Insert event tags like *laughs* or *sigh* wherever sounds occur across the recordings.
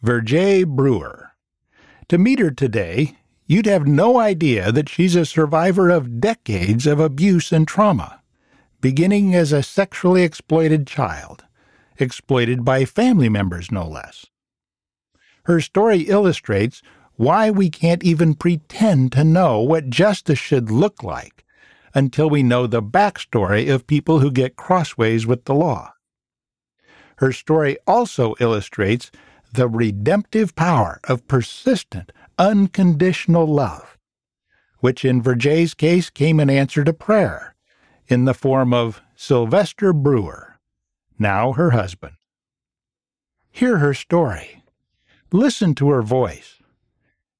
Virgia Brewer. To meet her today, you'd have no idea that she's a survivor of decades of abuse and trauma, beginning as a sexually exploited child, exploited by family members no less. Her story illustrates why we can't even pretend to know what justice should look like until we know the backstory of people who get crossways with the law. Her story also illustrates the redemptive power of persistent, unconditional love, which in Virgia's case came in answer to prayer in the form of Sylvester Brewer, now her husband. Hear her story. Listen to her voice.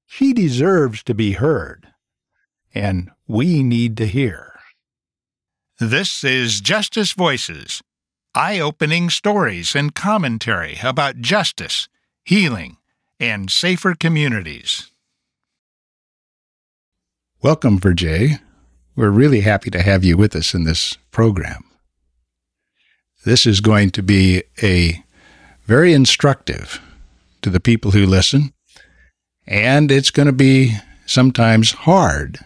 She deserves to be heard, and we need to hear. This is Justice Voices, eye opening stories and commentary about justice, healing, and safer communities. Welcome, Virgia. We're really happy to have you with us in this program. This is going to be a very instructive to the people who listen, and it's going to be sometimes hard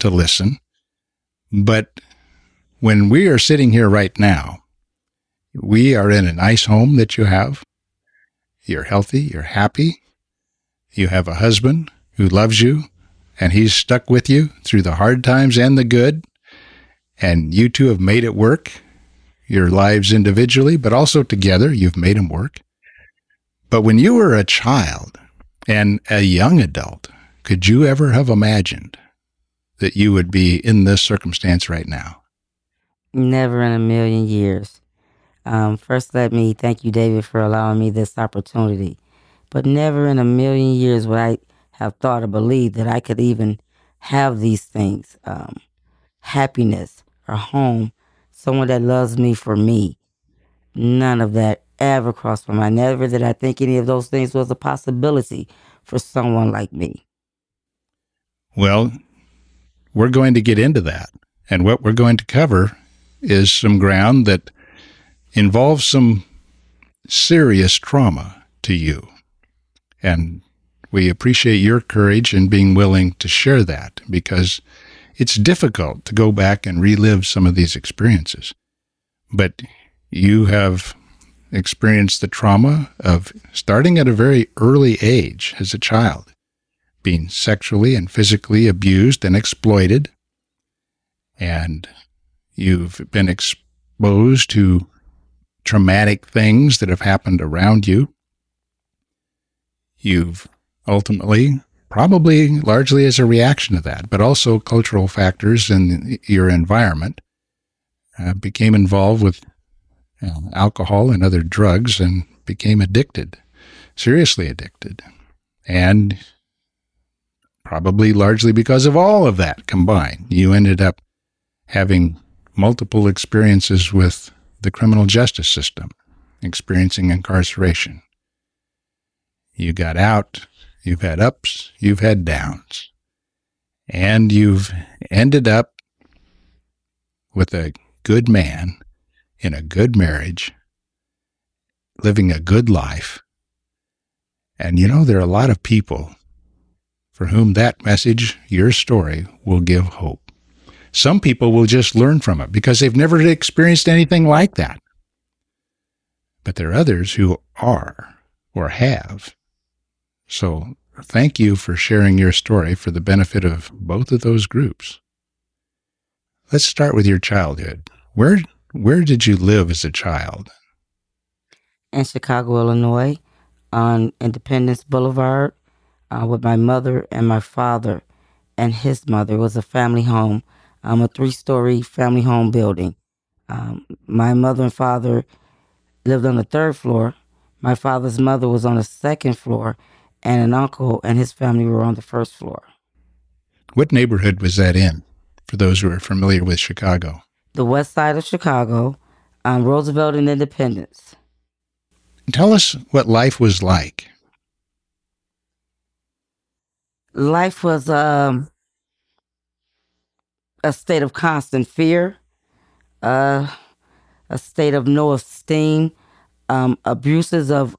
to listen. But when we are sitting here right now, we are in a nice home that you have. You're healthy, you're happy. You have a husband who loves you, and he's stuck with you through the hard times and the good. And you two have made it work, your lives individually, but also together. You've made them work. But when you were a child and a young adult, could you ever have imagined that you would be in this circumstance right now? Never in a million years. Um, first, let me thank you, David, for allowing me this opportunity. But never in a million years would I have thought or believed that I could even have these things um, happiness, a home, someone that loves me for me. None of that ever crossed my mind. Never did I think any of those things was a possibility for someone like me. Well, we're going to get into that. And what we're going to cover is some ground that involves some serious trauma to you. And we appreciate your courage in being willing to share that because it's difficult to go back and relive some of these experiences. But you have experienced the trauma of starting at a very early age as a child, being sexually and physically abused and exploited. And you've been exposed to traumatic things that have happened around you. You've ultimately, probably largely as a reaction to that, but also cultural factors in your environment, uh, became involved with you know, alcohol and other drugs and became addicted, seriously addicted. And probably largely because of all of that combined, you ended up having multiple experiences with the criminal justice system, experiencing incarceration. You got out, you've had ups, you've had downs, and you've ended up with a good man in a good marriage, living a good life. And you know, there are a lot of people for whom that message, your story, will give hope. Some people will just learn from it because they've never experienced anything like that. But there are others who are or have. So thank you for sharing your story for the benefit of both of those groups. Let's start with your childhood. Where where did you live as a child? In Chicago, Illinois, on Independence Boulevard, uh, with my mother and my father and his mother. It was a family home, um, a three story family home building. Um, my mother and father lived on the third floor. My father's mother was on the second floor, and an uncle and his family were on the first floor. What neighborhood was that in, for those who are familiar with Chicago? the west side of Chicago, on Roosevelt and Independence. Tell us what life was like. Life was um, a state of constant fear, uh, a state of no esteem, um, abuses of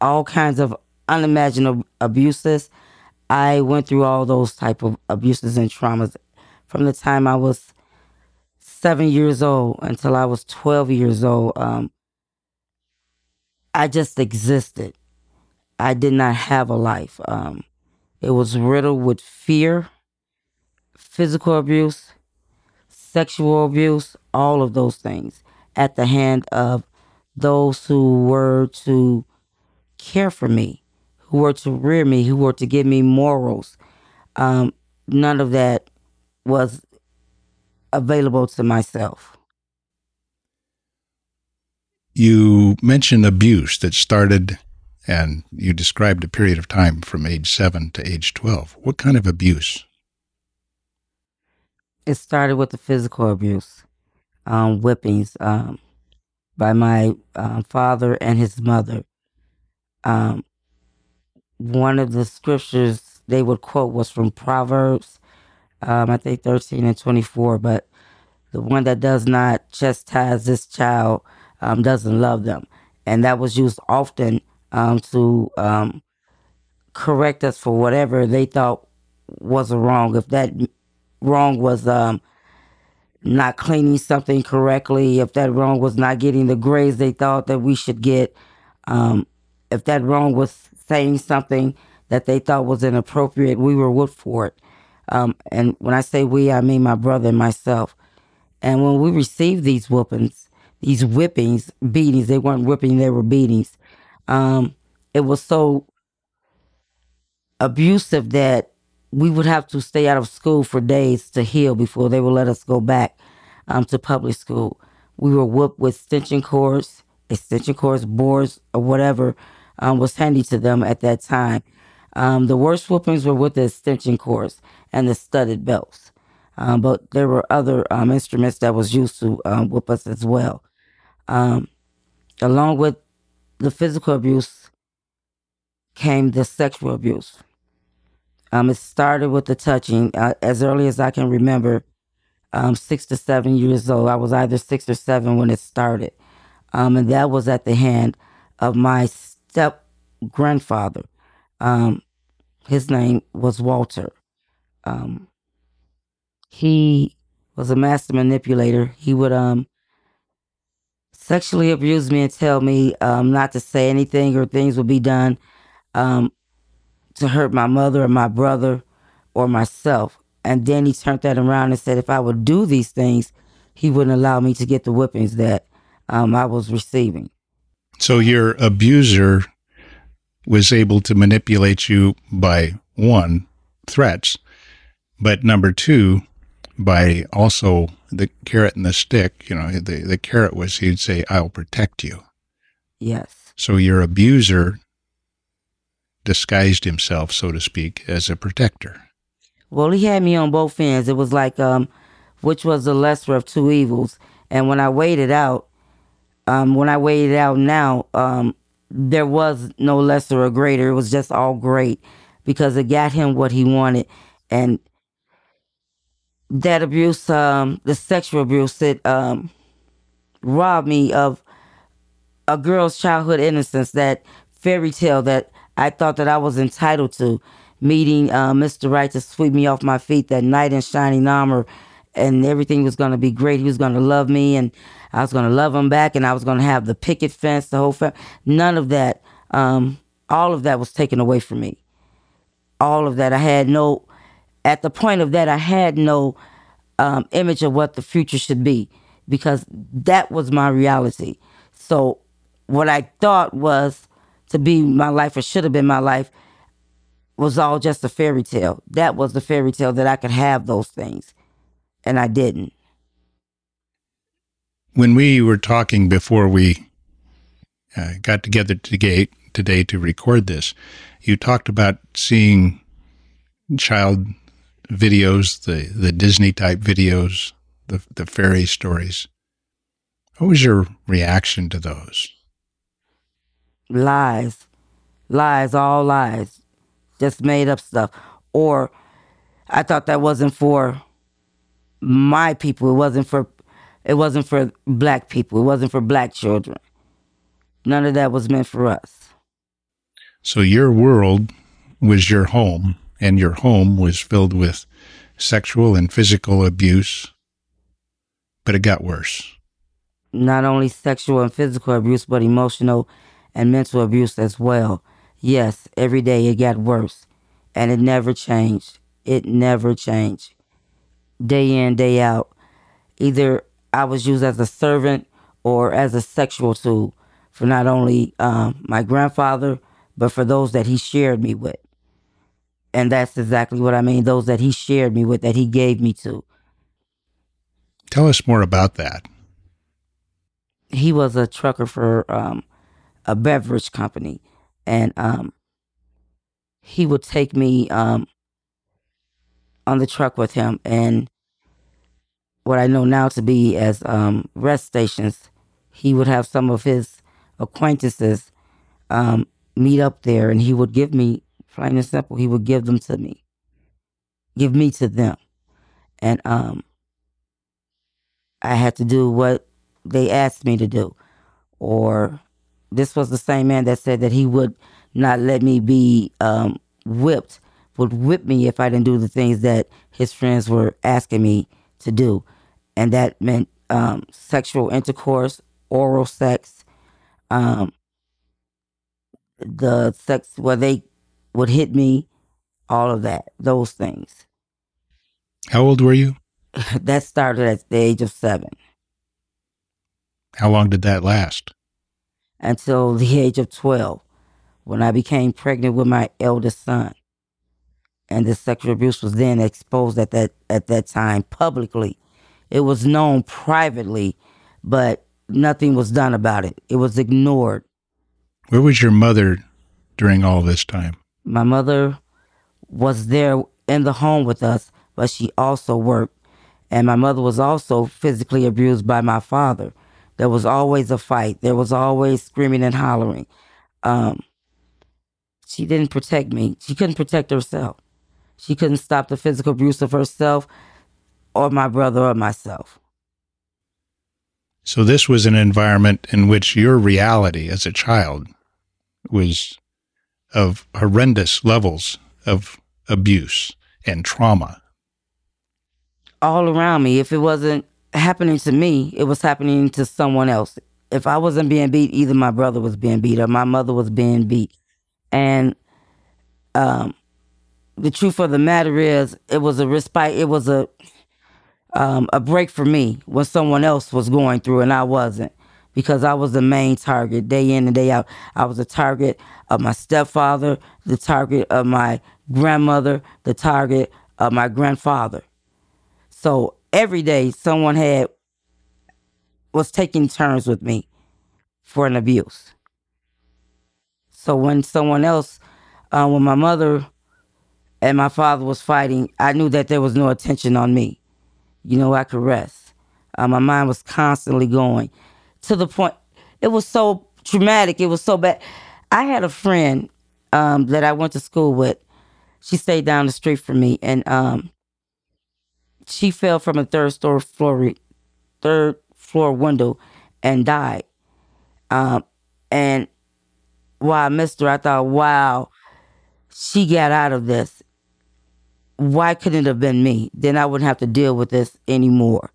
all kinds of unimaginable abuses. I went through all those type of abuses and traumas from the time I was seven years old until I was 12 years old. Um, I just existed. I did not have a life. Um, it was riddled with fear, physical abuse, sexual abuse, all of those things at the hand of those who were to care for me, who were to rear me, who were to give me morals. Um, none of that was available to myself. You mentioned abuse that started, and you described a period of time from age seven to age 12. What kind of abuse? It started with the physical abuse, um, whippings um, by my um, father and his mother. Um, one of the scriptures they would quote was from Proverbs, um, I think 13 and 24, but the one that does not chastise this child um, doesn't love them. And that was used often to correct us for whatever they thought was wrong. If that wrong was um, not cleaning something correctly, if that wrong was not getting the grades they thought that we should get, um, if that wrong was saying something that they thought was inappropriate, we were whooped for it. Um, and when I say we, I mean my brother and myself. And when we received these whoopings, these whippings, beatings, they weren't whipping, they were beatings. Um, it was so abusive that we would have to stay out of school for days to heal before they would let us go back um, to public school. We were whooped with extension cords, extension cords, boards, or whatever um, was handy to them at that time. Um, the worst whoopings were with the extension cords and the studded belts. Um, but there were other um, instruments that was used to um, whoop us as well. Along with the physical abuse came the sexual abuse. Um, it started with the touching. Uh, as early as I can remember, um, six to seven years old. I was either six or seven when it started. Um, and that was at the hand of my step grandfather. Um, his name was Walter. Um, he was a master manipulator. He would um, sexually abuse me and tell me um, not to say anything or things would be done um, to hurt my mother or my brother or myself. And then he turned that around and said if I would do these things, he wouldn't allow me to get the whippings that um, I was receiving. So your abuser was able to manipulate you by one, threats, but number two, by also the carrot and the stick. You know, the, the carrot was he'd say, I'll protect you. Yes. So your abuser disguised himself, so to speak, as a protector. Well, he had me on both ends. It was like, um, which was the lesser of two evils. And when I weighed it out, um, when I weighed it out now, um, there was no lesser or greater. It was just all great because it got him what he wanted. And that abuse, um, the sexual abuse, it um, robbed me of a girl's childhood innocence, that fairy tale that I thought that I was entitled to. Meeting uh, Mr. Right to sweep me off my feet that knight in shining armor, and everything was going to be great. He was going to love me, and I was going to love him back, and I was going to have the picket fence, the whole family. None of that, um, all of that was taken away from me. All of that, I had no. At the point of that, I had no um, image of what the future should be because that was my reality. So, what I thought was to be my life or should have been my life was all just a fairy tale. That was the fairy tale that I could have those things, and I didn't. When we were talking before we uh, got together today, today to record this, you talked about seeing child videos, the, the Disney type videos, the, the fairy stories. What was your reaction to those? Lies. Lies, all lies. Just made up stuff. Or I thought that wasn't for my people. It wasn't for it wasn't for black people. It wasn't for black children. None of that was meant for us. So your world was your home, and your home was filled with sexual and physical abuse, but it got worse. Not only sexual and physical abuse, but emotional and mental abuse as well. Yes, every day it got worse, and it never changed. It never changed. Day in, day out. Either I was used as a servant or as a sexual tool for not only um, my grandfather, but for those that he shared me with. And that's exactly what I mean those that he shared me with, that he gave me to. Tell us more about that. He was a trucker for um, a beverage company. And um, he would take me um, on the truck with him. And what I know now to be as um, rest stations, he would have some of his acquaintances um, meet up there and he would give me plain and simple he would give them to me give me to them and um i had to do what they asked me to do or this was the same man that said that he would not let me be um whipped would whip me if i didn't do the things that his friends were asking me to do and that meant um sexual intercourse oral sex um the sex where they would hit me, all of that, those things. How old were you? *laughs* that started at the age of seven. How long did that last? Until the age of 12, when I became pregnant with my eldest son. And the sexual abuse was then exposed at that at that time publicly. It was known privately, but nothing was done about it. It was ignored. Where was your mother during all this time? My mother was there in the home with us, but she also worked. And my mother was also physically abused by my father. There was always a fight. There was always screaming and hollering. Um, she didn't protect me. She couldn't protect herself. She couldn't stop the physical abuse of herself or my brother or myself. So, this was an environment in which your reality as a child was of horrendous levels of abuse and trauma. All around me. If it wasn't happening to me, it was happening to someone else. If I wasn't being beat, either my brother was being beat or my mother was being beat. And um, the truth of the matter is, it was a respite. It was a um, a break for me when someone else was going through and I wasn't because I was the main target day in and day out. I was the target of my stepfather, the target of my grandmother, the target of my grandfather. So every day someone had was taking turns with me for an abuse. So when someone else, uh, when my mother and my father was fighting, I knew that there was no attention on me. You know, I could rest. Uh, my mind was constantly going to the point it was so traumatic. It was so bad. I had a friend um, that I went to school with. She stayed down the street from me, and um, she fell from a third story floor, third floor window, and died. Um, and while I missed her, I thought, wow, she got out of this. Why couldn't it have been me? Then I wouldn't have to deal with this anymore.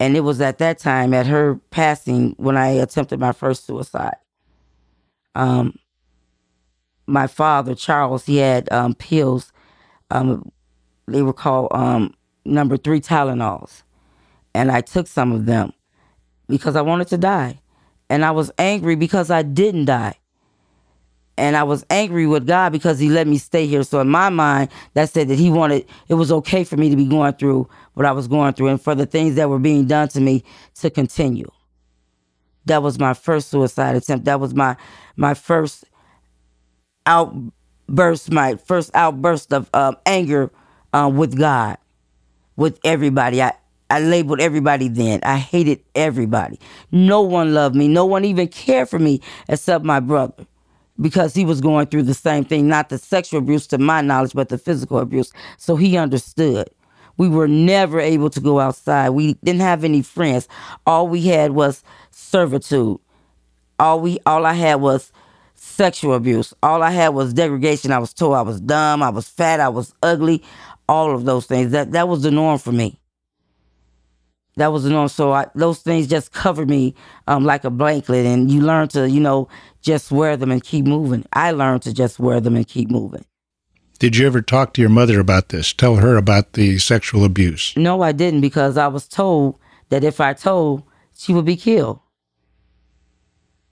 And it was at that time, at her passing, when I attempted my first suicide. Um, my father, Charles, he had um, pills. Um, they were called um, number three Tylenols. And I took some of them because I wanted to die. And I was angry because I didn't die and I was angry with God because He let me stay here. So in my mind, that said that He wanted it was okay for me to be going through what I was going through, and for the things that were being done to me to continue. That was my first suicide attempt. That was my my first outburst, my first outburst of um, anger uh, with God, with everybody. I I labeled everybody then. I hated everybody. No one loved me. No one even cared for me except my brother because he was going through the same thing, not the sexual abuse to my knowledge, but the physical abuse. So he understood. We were never able to go outside. We didn't have any friends. All we had was servitude. All we all I had was sexual abuse. All I had was degradation. I was told I was dumb, I was fat, I was ugly, all of those things. That that was the norm for me. That was the norm. So I, those things just covered me um, like a blanket, and you learn to, you know, just wear them and keep moving. I learned to just wear them and keep moving. Did you ever talk to your mother about this? Tell her about the sexual abuse? No, I didn't because I was told that if I told, she would be killed.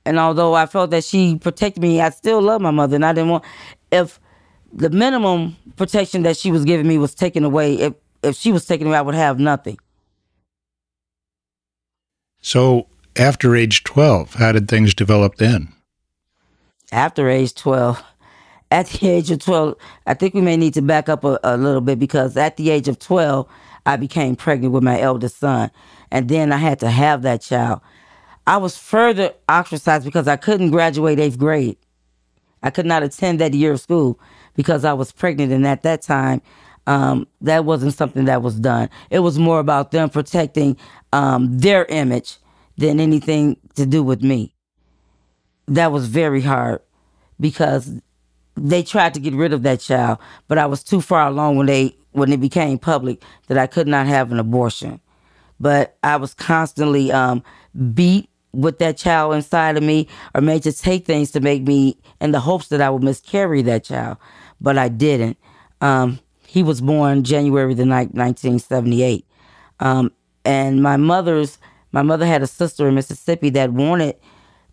And although I felt that she protected me, I still love my mother, and I didn't want if the minimum protection that she was giving me was taken away. If if she was taken away, I would have nothing. So after age twelve, how did things develop then? After age twelve, *laughs* at the age of twelve, I think we may need to back up a, a little bit because at the age of twelve, I became pregnant with my eldest son, and then I had to have that child. I was further ostracized because I couldn't graduate eighth grade. I could not attend that year of school because I was pregnant, and at that time, um, that wasn't something that was done. It was more about them protecting um, their image than anything to do with me. That was very hard because they tried to get rid of that child, but I was too far along when they when it became public that I could not have an abortion. But I was constantly um, beat with that child inside of me or made to take things to make me in the hopes that I would miscarry that child. But I didn't. Um, he was born January the night 1978. Um, and my mother's my mother had a sister in Mississippi that wanted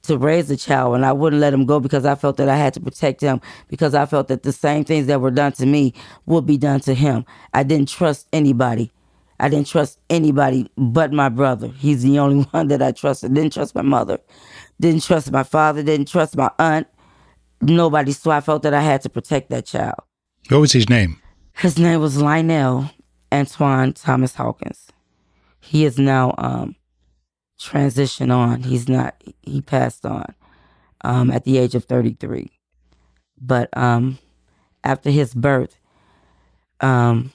to raise a child and I wouldn't let him go because I felt that I had to protect him because I felt that the same things that were done to me would be done to him. I didn't trust anybody. I didn't trust anybody but my brother. He's the only *laughs* one that I trusted. Didn't trust my mother. Didn't trust my father. Didn't trust my aunt. Nobody. So I felt that I had to protect that child. What was his name? His name was Lionel Antoine Thomas Hawkins. He is now um, transitioned on. He's not. He passed on um, at the age of 33. But um, after his birth, um,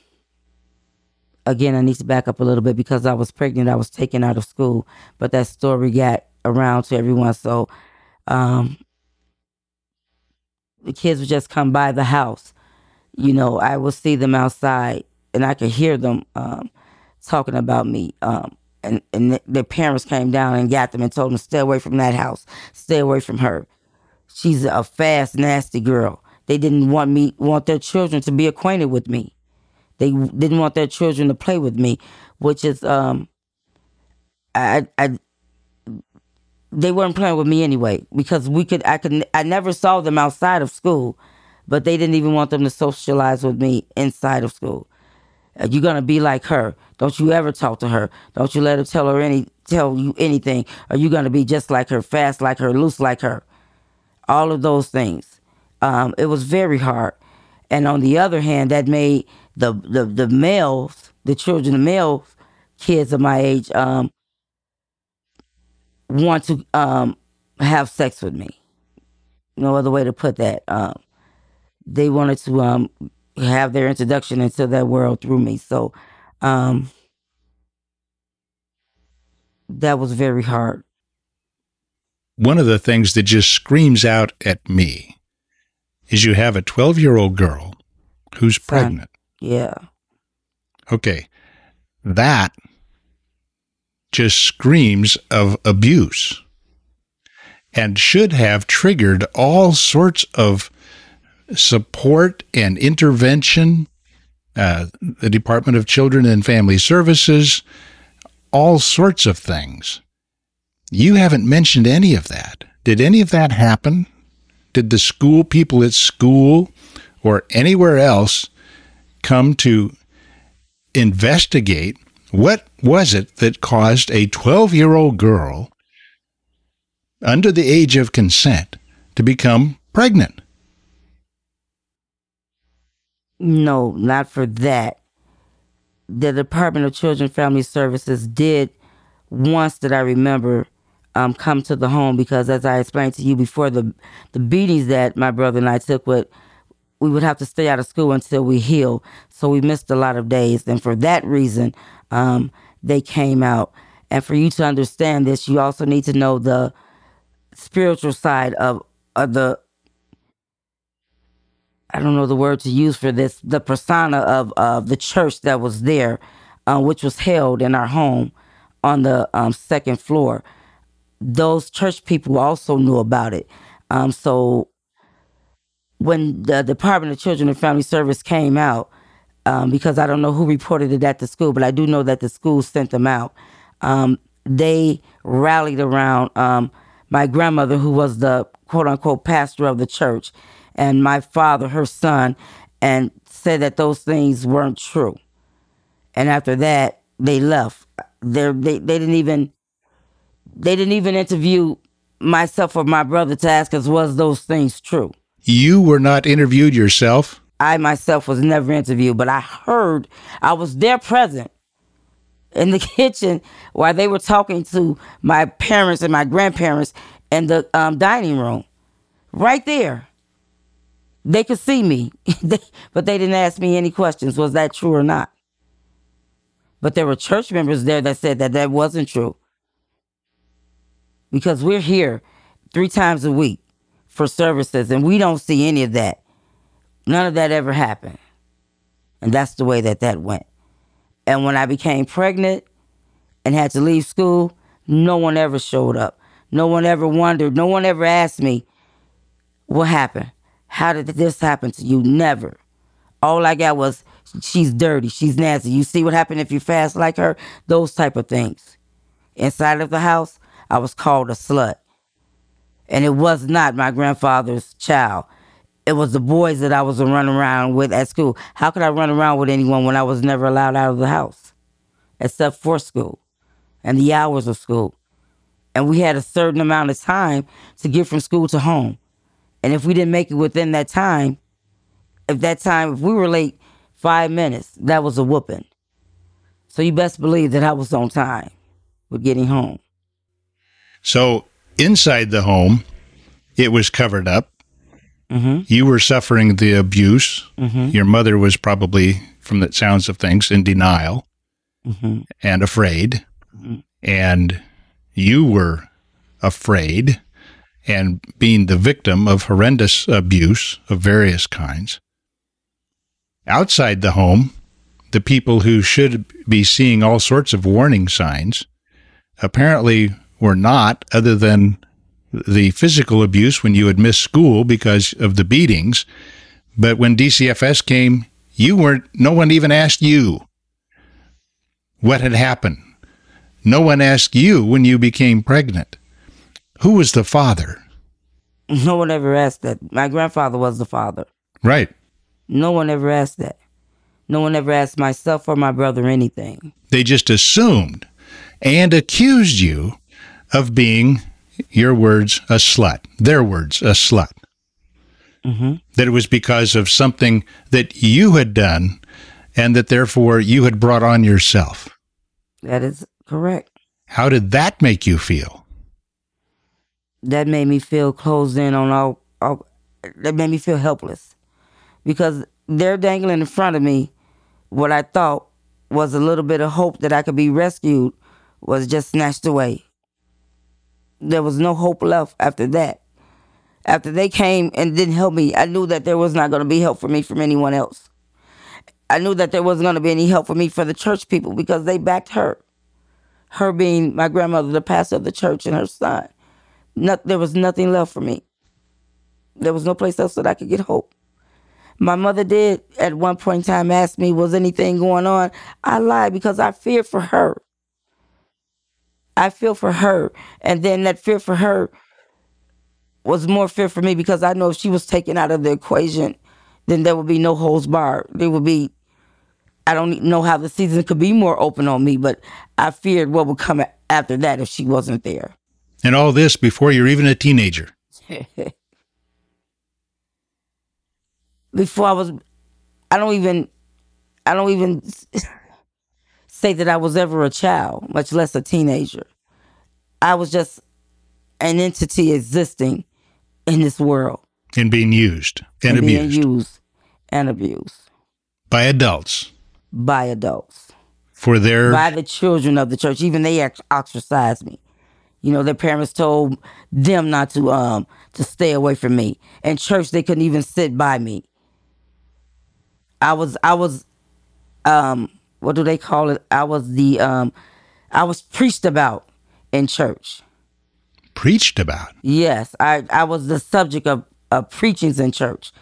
again, I need to back up a little bit because I was pregnant. I was taken out of school, but that story got around to everyone. So um, the kids would just come by the house. You know, I would see them outside and I could hear them um, talking about me. Um, and and th- their parents came down and got them and told them, stay away from that house, stay away from her. She's a fast, nasty girl. They didn't want me, want their children to be acquainted with me. They didn't want their children to play with me, which is um I I they weren't playing with me anyway because we could I could I never saw them outside of school, but they didn't even want them to socialize with me inside of school. Uh, You're gonna be like her. Don't you ever talk to her. Don't you let her tell her any tell you anything. Are you gonna be just like her, fast like her, loose like her? All of those things. Um, it was very hard. And on the other hand, that made the the, the males, the children, the male kids of my age, um, want to um, have sex with me. No other way to put that. Um, they wanted to um, have their introduction into that world through me. So um, that was very hard. One of the things that just screams out at me is you have a 12 year old girl who's Son. pregnant. Yeah. Okay. That just screams of abuse and should have triggered all sorts of support and intervention. Uh, the Department of Children and Family Services, all sorts of things. You haven't mentioned any of that. Did any of that happen? Did the school people at school or anywhere else come to investigate what was it that caused a 12 year old girl under the age of consent to become pregnant? No, not for that. The Department of Children Family Services did once that I remember um, come to the home because, as I explained to you before, the the beatings that my brother and I took would we would have to stay out of school until we heal. So we missed a lot of days, and for that reason, um, they came out. And for you to understand this, you also need to know the spiritual side of, of the I don't know the word to use for this, the persona of, of the church that was there, uh, which was held in our home on the um, second floor. Those church people also knew about it. Um, so when the Department of Children and Family Service came out, um, because I don't know who reported it at the school, but I do know that the school sent them out. Um, they rallied around um, my grandmother, who was the quote unquote pastor of the church, and my father, her son, and said that those things weren't true. And after that, they left. They're, they they didn't even they didn't even interview myself or my brother to ask us was those things true. You were not interviewed yourself. I myself was never interviewed, but I heard I was there present in the *laughs* kitchen while they were talking to my parents and my grandparents in the um, dining room, right there. They could see me, *laughs* but they didn't ask me any questions. Was that true or not? But there were church members there that said that that wasn't true. Because we're here three times a week for services and we don't see any of that. None of that ever happened. And that's the way that that went. And when I became pregnant and had to leave school, no one ever showed up. No one ever wondered. No one ever asked me, what happened? How did this happen to you? Never. All I got was, she's dirty. She's nasty. You see what happened if you fast like her? Those type of things. Inside of the house, I was called a slut. And it was not my grandfather's child. It was the boys that I was running around with at school. How could I run around with anyone when I was never allowed out of the house? Except for school and the hours of school. And we had a certain amount of time to get from school to home. And if we didn't make it within that time, if that time, if we were late five minutes, that was a whooping. So you best believe that I was on time with getting home. So inside the home, it was covered up. Mm-hmm. You were suffering the abuse. Mm-hmm. Your mother was probably, from the sounds of things, in denial Mm-hmm. and afraid. Mhm. And you were afraid and being the victim of horrendous abuse of various kinds. Outside the home, the people who should be seeing all sorts of warning signs apparently were not, other than the physical abuse when you had missed school because of the beatings. But when DCFS came, you weren't, no one even asked you what had happened. No one asked you when you became pregnant. Who was the father? No one ever asked that. My grandfather was the father. Right. No one ever asked that. No one ever asked myself or my brother anything. They just assumed and accused you of being, your words, a slut. Their words, a slut. Mm-hmm. That it was because of something that you had done and that therefore you had brought on yourself. That is correct. How did that make you feel? That made me feel closed in on all, all. That made me feel helpless because they're dangling in front of me what I thought was a little bit of hope that I could be rescued was just snatched away. There was no hope left after that. After they came and didn't help me, I knew that there was not going to be help for me from anyone else. I knew that there wasn't going to be any help for me for the church people because they backed her. Her being my grandmother, the pastor of the church, and her son. Not, there was nothing left for me. There was no place else that I could get hope. My mother did at one point in time ask me, was anything going on? I lied because I feared for her. I feel for her. And then that fear for her was more fear for me because I know if she was taken out of the equation, then there would be no holds barred. There would be, I don't know how the season could be more open on me, but I feared what would come after that if she wasn't there. And all this before you're even a teenager. *laughs* Before I was, I don't even, I don't even say that I was ever a child, much less a teenager. I was just an entity existing in this world and being used and, and being abused used and abused by adults by adults, for their by the children of the church. Even they ostracized me. You know, their parents told them not to um to stay away from me. In church, they couldn't even sit by me. I was I was um what do they call it? I was the um I was preached about in church. Preached about. Yes, I I was the subject of, of preachings in church.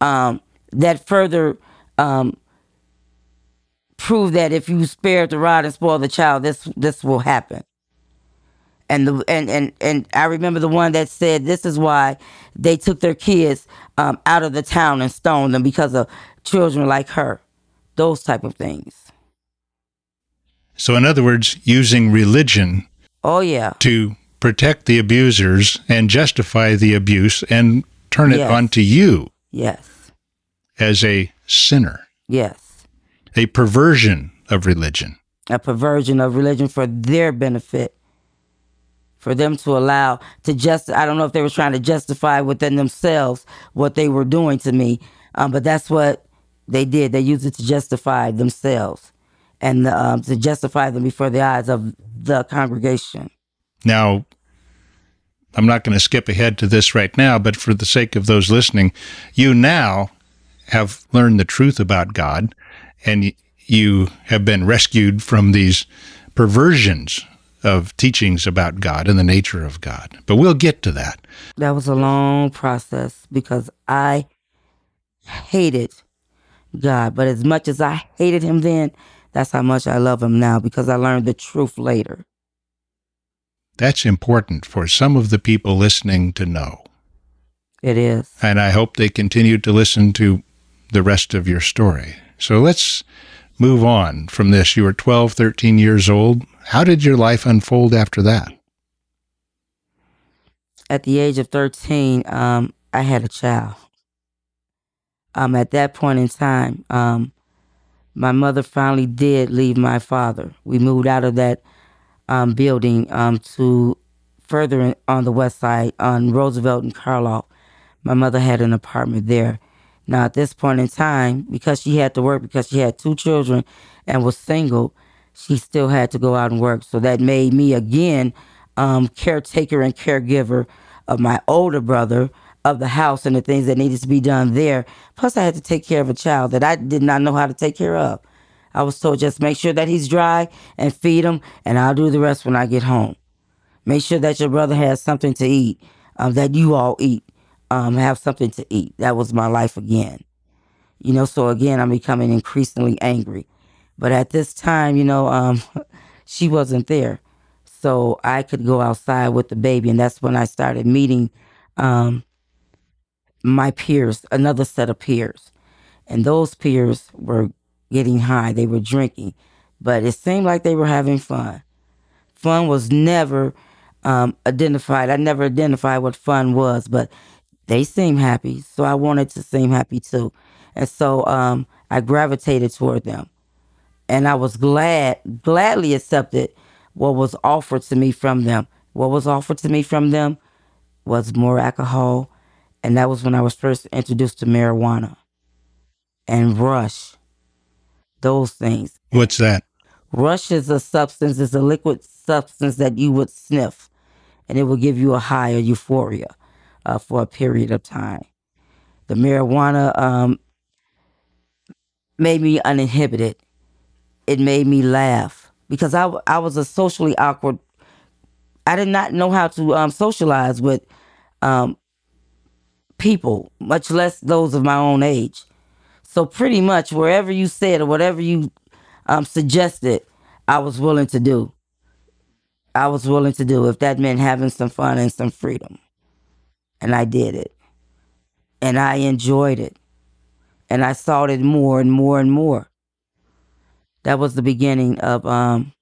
Um that further um prove that if you spare the rod and spoil the child, this this will happen. And the and and and I remember the one that said this is why they took their kids um, out of the town and stoned them because of children like her, those type of things. So, in other words, using religion. Oh yeah. To protect the abusers and justify the abuse and turn it yes. onto you. Yes. As a sinner. Yes. A perversion of religion. A perversion of religion for their benefit for them to allow to just I don't know if they were trying to justify within themselves what they were doing to me, um, but that's what they did. They used it to justify themselves and um, to justify them before the eyes of the congregation. Now, I'm not going to skip ahead to this right now, but for the sake of those listening, you now have learned the truth about God and you have been rescued from these perversions of teachings about God and the nature of God. But we'll get to that. That was a long process because I hated God. But as much as I hated him then, that's how much I love him now because I learned the truth later. That's important for some of the people listening to know. It is. And I hope they continue to listen to the rest of your story. So let's move on from this. You were 12, 13 years old. How did your life unfold after that? At the age of 13, um, I had a child. Um, at that point in time, um, my mother finally did leave my father. We moved out of that um, building um, to further on the west side on Roosevelt and Karlov. My mother had an apartment there. Now, at this point in time, because she had to work, because she had two children and was single, she still had to go out and work. So that made me again um, caretaker and caregiver of my older brother of the house and the things that needed to be done there. Plus, I had to take care of a child that I did not know how to take care of. I was told just make sure that he's dry and feed him, and I'll do the rest when I get home. Make sure that your brother has something to eat, um, that you all eat um, have something to eat. That was my life again. You know, so again, I'm becoming increasingly angry. But at this time, you know, um, *laughs* she wasn't there. So I could go outside with the baby. And that's when I started meeting um, my peers, another set of peers. And those peers were getting high, they were drinking. But it seemed like they were having fun. Fun was never um, identified. I never identified what fun was, but they seemed happy, so I wanted to seem happy too. And so um, I gravitated toward them. And I was glad, gladly accepted what was offered to me from them. What was offered to me from them was more alcohol. And that was when I was first introduced to marijuana and rush, those things. What's that? Rush is a substance, it's a liquid substance that you would sniff, and it will give you a high or euphoria uh, for a period of time. The marijuana um, made me uninhibited. It made me laugh because I, I was a socially awkward. I did not know how to um, socialize with um, people, much less those of my own age. So pretty much wherever you said or whatever you um, suggested, I was willing to do. I was willing to do if that meant having some fun and some freedom and I did it. And I enjoyed it. And I sought it more and more and more. That was the beginning of um,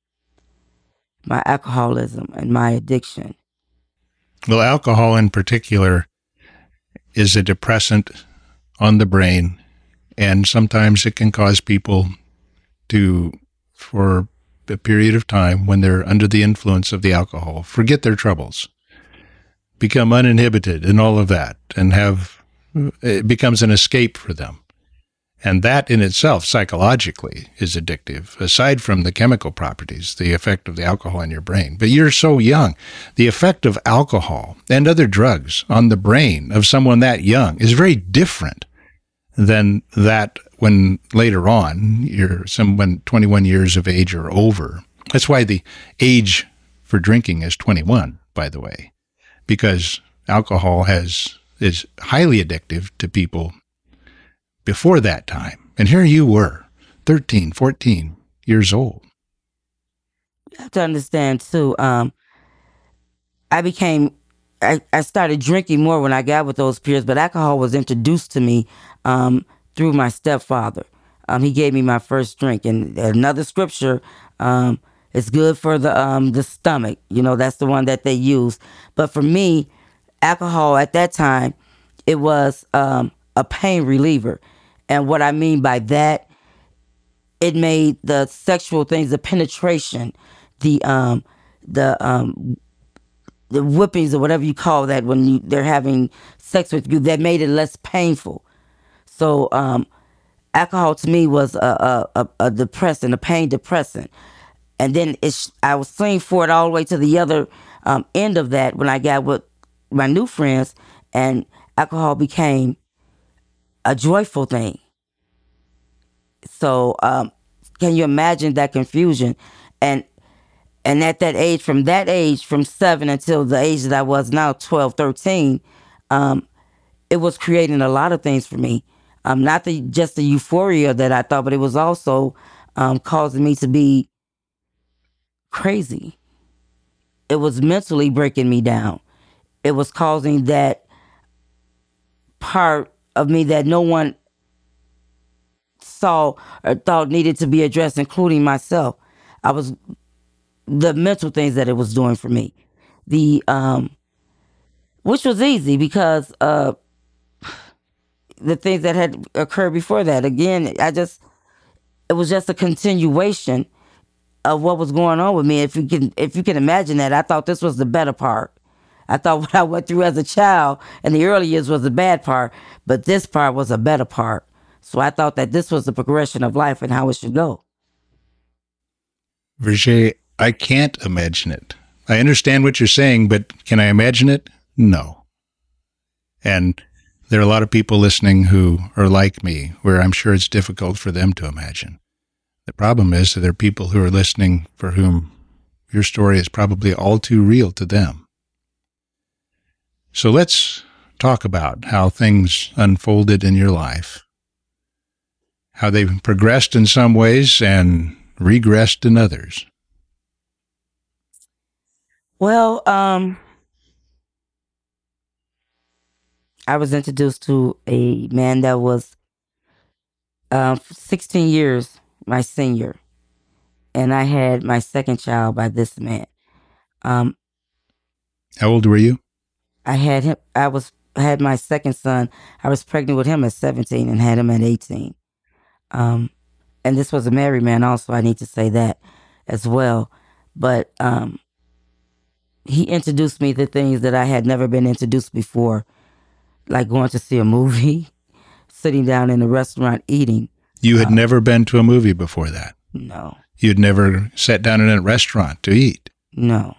my alcoholism and my addiction. Well, alcohol in particular is a depressant on the brain, and sometimes it can cause people to, for a period of time when they're under the influence of the alcohol, forget their troubles become uninhibited and all of that and have it becomes an escape for them. And that in itself, psychologically, is addictive, aside from the chemical properties, the effect of the alcohol on your brain. But you're so young. The effect of alcohol and other drugs on the brain of someone that young is very different than that when later on you're someone 21 years of age or over. That's why the age for drinking is 21, by the way, because alcohol has is highly addictive to people before that time. And here you were, 13, 14 years old. You have to understand too, um, I became I, I started drinking more when I got with those peers, but alcohol was introduced to me um, through my stepfather. Um, he gave me my first drink, and another scripture. Um, it's good for the um, the stomach. You know, that's the one that they use. But for me, alcohol at that time, it was um, a pain reliever, and what I mean by that, it made the sexual things, the penetration, the um, the um, the whippings or whatever you call that when you, they're having sex with you, that made it less painful. So um, alcohol to me was a, a, a depressant, a pain depressant. And then it's, I was swinging for it all the way to the other um, end of that when I got with my new friends, and alcohol became a joyful thing. So um, can you imagine that confusion? And and at that age, from that age, from seven until the age that I was now, 12, 13, um, it was creating a lot of things for me. Um, not the, just the euphoria that I thought, but it was also um, causing me to be crazy. It was mentally breaking me down. It was causing that part of me that no one saw or thought needed to be addressed, including myself. I was the mental things that it was doing for me. The um which was easy because uh the things that had occurred before that. Again, I just it was just a continuation of what was going on with me. If you can if you can imagine that, I thought this was the better part. I thought *laughs* what I went through as a child in the early years was the bad part, but this part was a better part. So I thought that this was the progression of life and how it should go. Virgia, I can't imagine it. I understand what you're saying, but can I imagine it? No. And there are a lot of people listening who are like me, where I'm sure it's difficult for them to imagine. The problem is that there are people who are listening for whom your story is probably all too real to them. So let's talk about how things unfolded in your life, how they progressed in some ways and regressed in others. Well, um, I was introduced to a man that was uh, 16 years my senior, and I had my second child by this man. Um, How old were you? I had him. I was had my second son. I was pregnant with him at 17 and had him at 18. Um, and this was a married man. Also, I need to say that as well. But um, he introduced me to things that I had never been introduced before, like going to see a movie, *laughs* sitting down in a restaurant eating. You had never been to a movie before that. No, You'd never sat down in a restaurant to eat. no,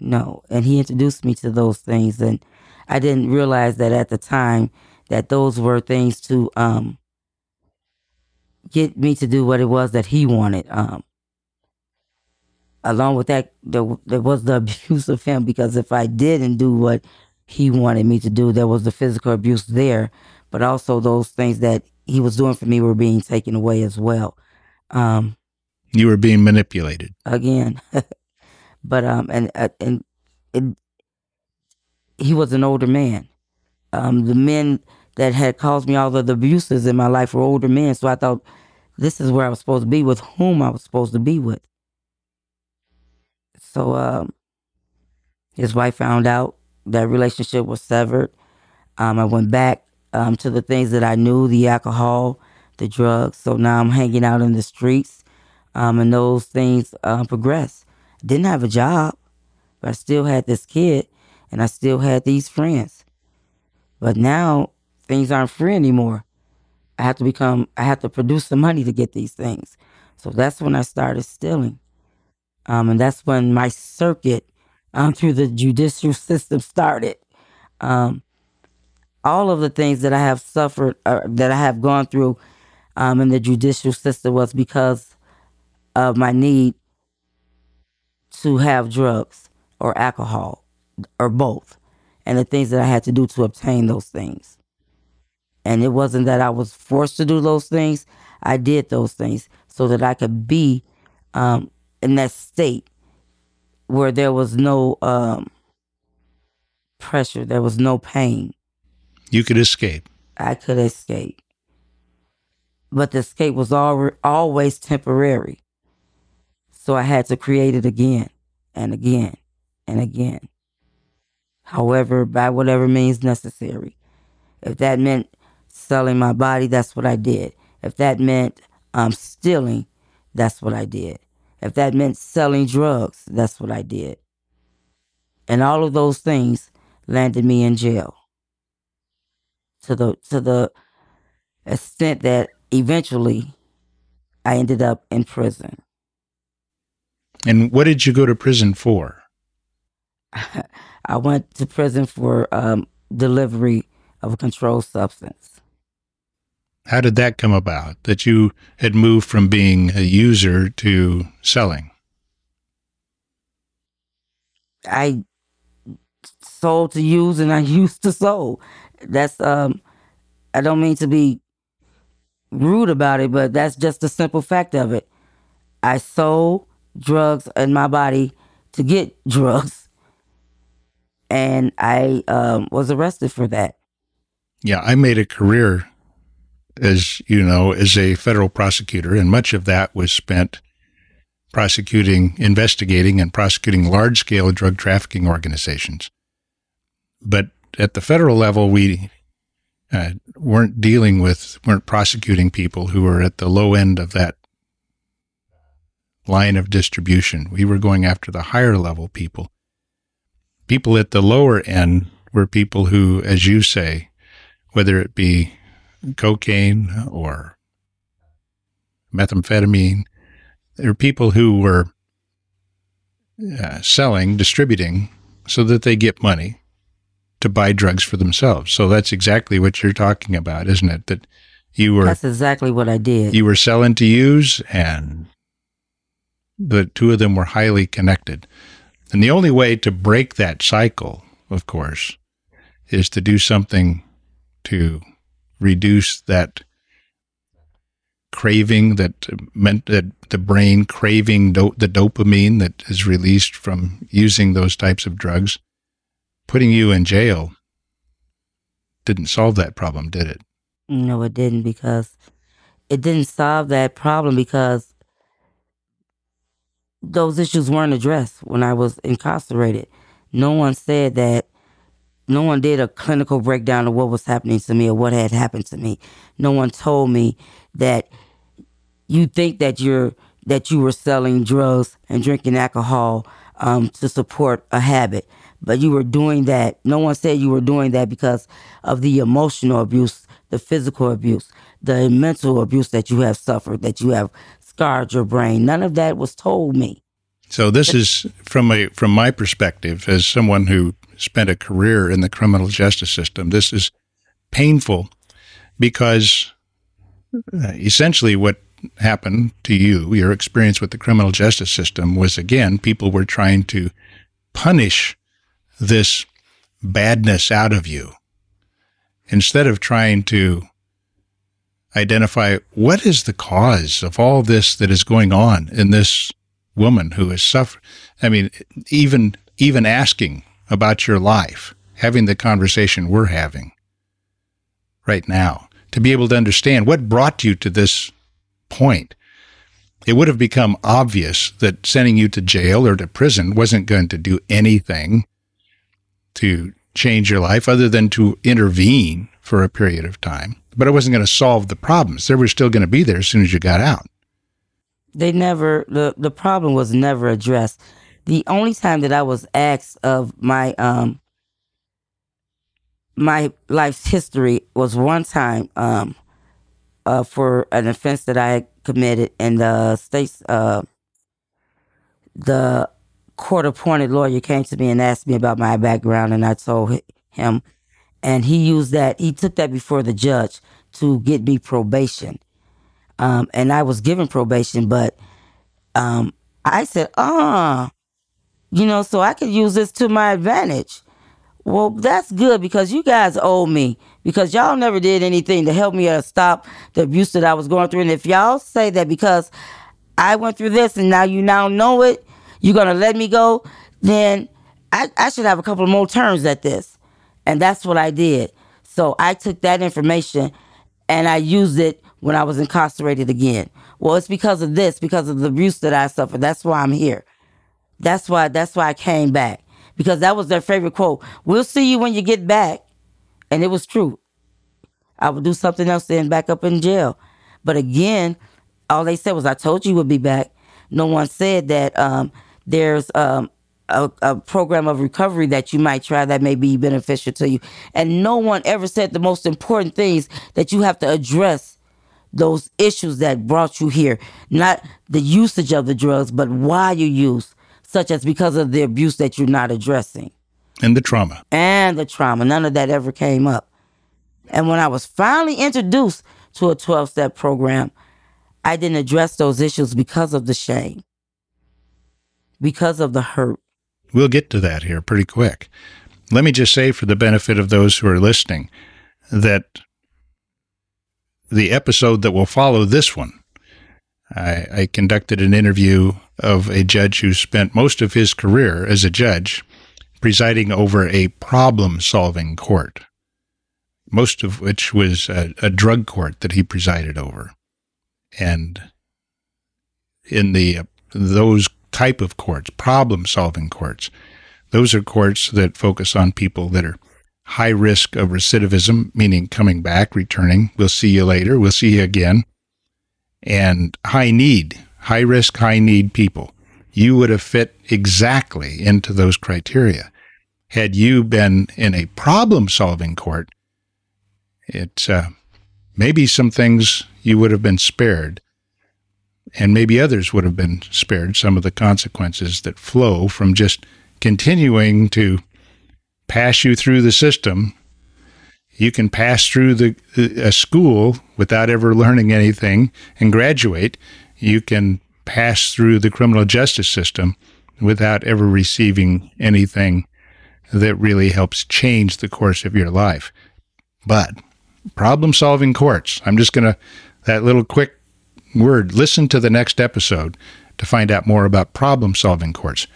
no. And he introduced me to those things, and I didn't realize that at the time that those were things to um, get me to do what it was that he wanted. Um, along with that, there, there was the *laughs* abuse of him because if I didn't do what he wanted me to do, there was the physical abuse there, but also those things that he was doing for me were being taken away as well. Um, You were being manipulated. again, *laughs* but um, and uh, and it, he was an older man. Um, the men that had caused me all of the abuses in my life were older men, so I thought this is where I was supposed to be with whom I was supposed to be with. So um, his wife found out that relationship was severed. Um, I went back um, to the things that I knew the alcohol, the drugs. So now I'm hanging out in the streets, um, and those things um, progressed. Didn't have a job, but I still had this kid, and I still had these friends. But now things aren't free anymore. I have to become, I have to produce the money to get these things. So that's when I started stealing. Um, and that's when my circuit um, through the judicial system started. Um, all of the things that I have suffered, uh, that I have gone through um, in the judicial system was because of my need to have drugs or alcohol or both, and the things that I had to do to obtain those things. And it wasn't that I was forced to do those things, I did those things so that I could be um, in that state where there was no um, pressure, there was no pain. You could escape. I could escape. But the escape was al- always temporary. So I had to create it again and again and again. However, by whatever means necessary. If that meant selling my body, that's what I did. If that meant um, stealing, that's what I did. If that meant selling drugs, that's what I did. And all of those things landed me in jail. To the to the extent that eventually I ended up in prison. And what did you go to prison for? *laughs* I went to prison for um, delivery of a controlled substance. How did that come about that you had moved from being a user to selling? I sold to use and I *laughs* used to sold. That's um I don't mean to be rude about it, but that's just the simple fact of it. I sold drugs in my body to get *laughs* drugs. And I um, was arrested for that. Yeah, I made a career, as you know, as a federal prosecutor, and much of that was spent prosecuting, investigating, and prosecuting large scale drug trafficking organizations. But at the federal level, we uh, weren't dealing with, weren't prosecuting people who were at the low end of that line of distribution. We were going after the higher level people. People at the lower end were people who, as you say, whether it be cocaine or methamphetamine, there are people who were uh, selling, distributing so that they get money to buy drugs for themselves. So that's exactly what you're talking about, isn't it? That you were That's exactly what I did. you were selling to use and the two of them were highly connected. And the only way to break that cycle, of course, is to do something to reduce that craving that meant that the brain craving do- the dopamine that is released from using those types of drugs putting you in jail didn't solve that problem did it No, it didn't because it didn't solve that problem because those issues weren't addressed when I was incarcerated. No one said that, no one did a clinical breakdown of what was happening to me or what had happened to me. No one told me that you think that you're that you were selling drugs and drinking alcohol um, to support a habit, but you were doing that. No one said you were doing that because of the emotional abuse, the physical abuse, the mental abuse that you have suffered, that you have scarred your brain. None of that was told me. so this is from a from my perspective as someone who spent a career in the criminal justice system this is painful because uh, essentially what happened to you your experience with the criminal justice system was again people were trying to punish this badness out of you instead of trying to identify what is the cause of all this that is going on in this woman who has suffered. I mean, even even asking about your life, having the conversation we're having right now, to be able to understand what brought you to this point. It would have become obvious that sending you to jail or to prison wasn't going to do anything to change your life other than to intervene for a period of time. But it wasn't going to solve the problems. They were still going to be there as soon as you got out. They never the the problem was never addressed. The only time that I was asked of my um my life's history was one time um uh for an offense that I had committed and the state's uh the court appointed lawyer came to me and asked me about my background and I told him and he used that. He took that before the judge to get me probation, um, and I was given probation, but um, I said, "Ah, you know, so I could use this to my advantage." Well, that's good because you guys owe me because y'all never did anything to help me or stop the abuse that I was going through. And if y'all say that because I went through this and now you now know it, you're gonna let me go, then I, I should have a couple more turns at this. And that's what I did. So I took that information and I used it when I was incarcerated again. Well, it's because of this, because of the abuse that I suffered. That's why I'm here. That's why that's why I came back because that was their favorite quote. We'll see you when you get back. And it was true. I would do something else then back up in jail. But again, all they said was, I told you would be back. No one said that um, there's um, a, a, program of recovery that you might try that may be beneficial to you. And no one ever said the most important things that you have to address those issues that brought you here. Not the usage of the drugs, but why you use such as because of the abuse that you're not addressing. And the trauma. And the trauma. None of that ever came up. And when I was finally introduced to a 12 step program, I didn't address those issues because of the shame, because of the hurt. We'll get to that here pretty quick. Let me just say, for the benefit of those who are listening, that the episode that will follow this one I, I, conducted an interview of a judge who spent most of his career as a judge presiding over a problem solving court, most of which was a, a, drug court that he presided over. And in the those type of courts, problem solving courts, those are courts that focus on people that are high risk of recidivism, meaning coming back, returning. We'll see you later. We'll see you again and high need, high risk, high need people, you would have fit exactly into those criteria. Had you been in a problem solving court, it's uh, maybe some things you would have been spared, and maybe others would have been spared some of the consequences that flow from just continuing to pass you through the system you can pass through the a school without ever learning anything and graduate. You can pass through the criminal justice system without ever receiving anything that really helps change the course of your life. But problem solving courts, I'm just going to, that little quick word, listen to the next episode to find out more about problem solving courts,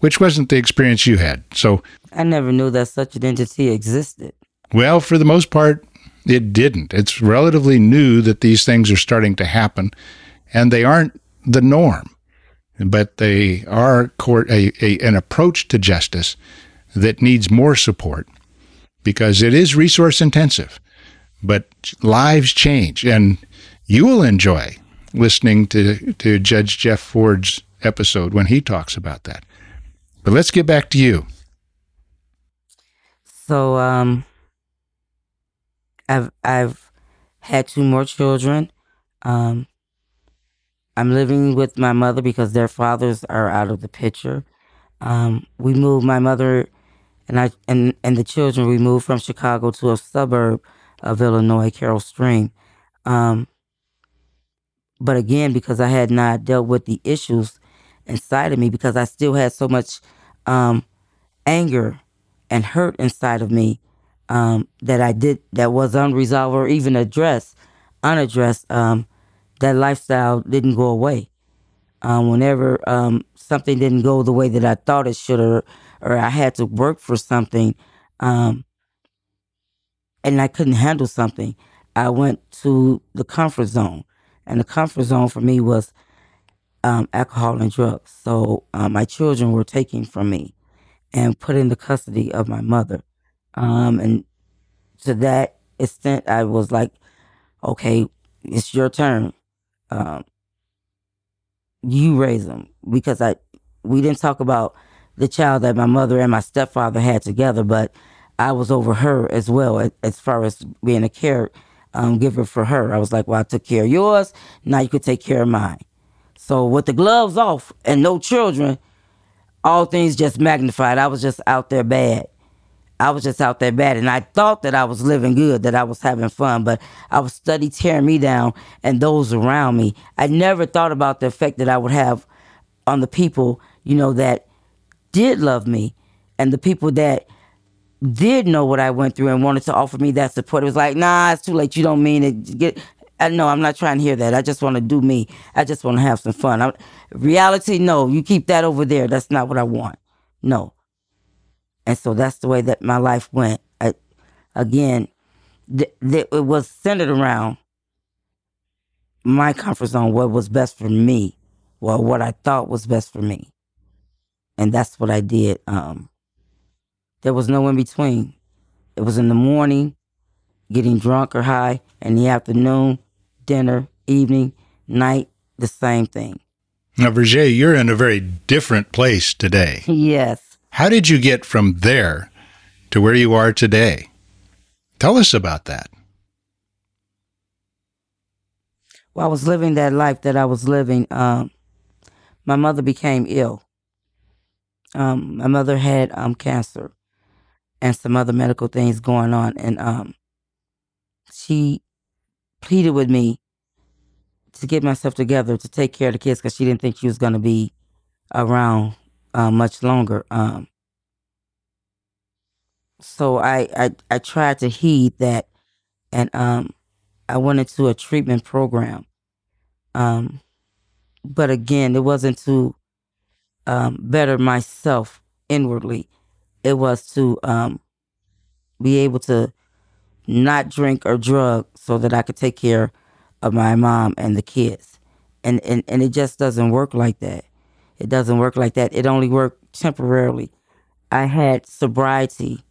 which wasn't the experience you had. So I never knew that such an entity existed. Well, for the most part, it didn't. It's relatively new that these things are starting to happen, and they aren't the norm, but they are court, a, a, an approach to justice that needs more support because it is resource intensive. But lives change, and you will enjoy listening to, to Judge Jeff Ford's episode when he talks about that. But let's get back to you. So, um, I've I've had two more children. Um, I'm living with my mother because their fathers are out of the picture. Um, we moved my mother and I and and the children. We moved from Chicago to a suburb of Illinois, Carol Stream. Um, but again, because I had not dealt with the issues inside of me, because I still had so much um, anger and hurt inside of me, um, that I did that was unresolved or even addressed, unaddressed, um, that lifestyle didn't go away. Um, whenever um, something didn't go the way that I thought it should, or or I had to work for something, um, and I couldn't handle something, I went to the comfort zone, and the comfort zone for me was um, alcohol and drugs. So uh, my children were taken from me and put in the custody of my mother. Um, and to that extent, I was like, okay, it's your turn. Um, you raise them because I, we didn't talk about the child that my mother and my stepfather had together, but I was over her as well as far as being a care um, giver for her. I was like, well, I took care of yours. Now you could take care of mine. So with the gloves off and no children, all things just magnified. I was just out there bad I was just out there bad. And I thought that I was living good, that I was having fun, but I was study tearing me down and those around me. I never thought about the effect that I would have on the people, you know, that did love me and the people that did know what I went through and wanted to offer me that support. It was like, nah, it's too late. You don't mean it. Get I know I'm not trying to hear that. I just want to do me. I just want to have some fun. I, reality, no, you keep that over there. That's not what I want. No. And so that's the way that my life went. I, again, th- th- it was centered around my comfort zone, what was best for me, well, what I thought was best for me. And that's what I did. Um, there was no in between. It was in the morning, getting drunk or high, in the afternoon, dinner, evening, night, the same thing. Now, Virgia, you're in a very different place today. *laughs* Yes. How did you get from there to where you are today? Tell us about that. Well, I was living that life that I was living, um, my mother became ill. Um, my mother had um, cancer and some other medical things going on, and um, she pleaded with me to get myself together to take care of the kids because she didn't think she was going to be around uh, much longer. Um, so I, I I tried to heed that, and um, I went into a treatment program. Um, but again, it wasn't to um, better myself inwardly. It was to um, be able to not drink or drug so that I could take care of my mom and the kids. And, and, and it just doesn't work like that. It doesn't work like that. It only worked temporarily. I had sobriety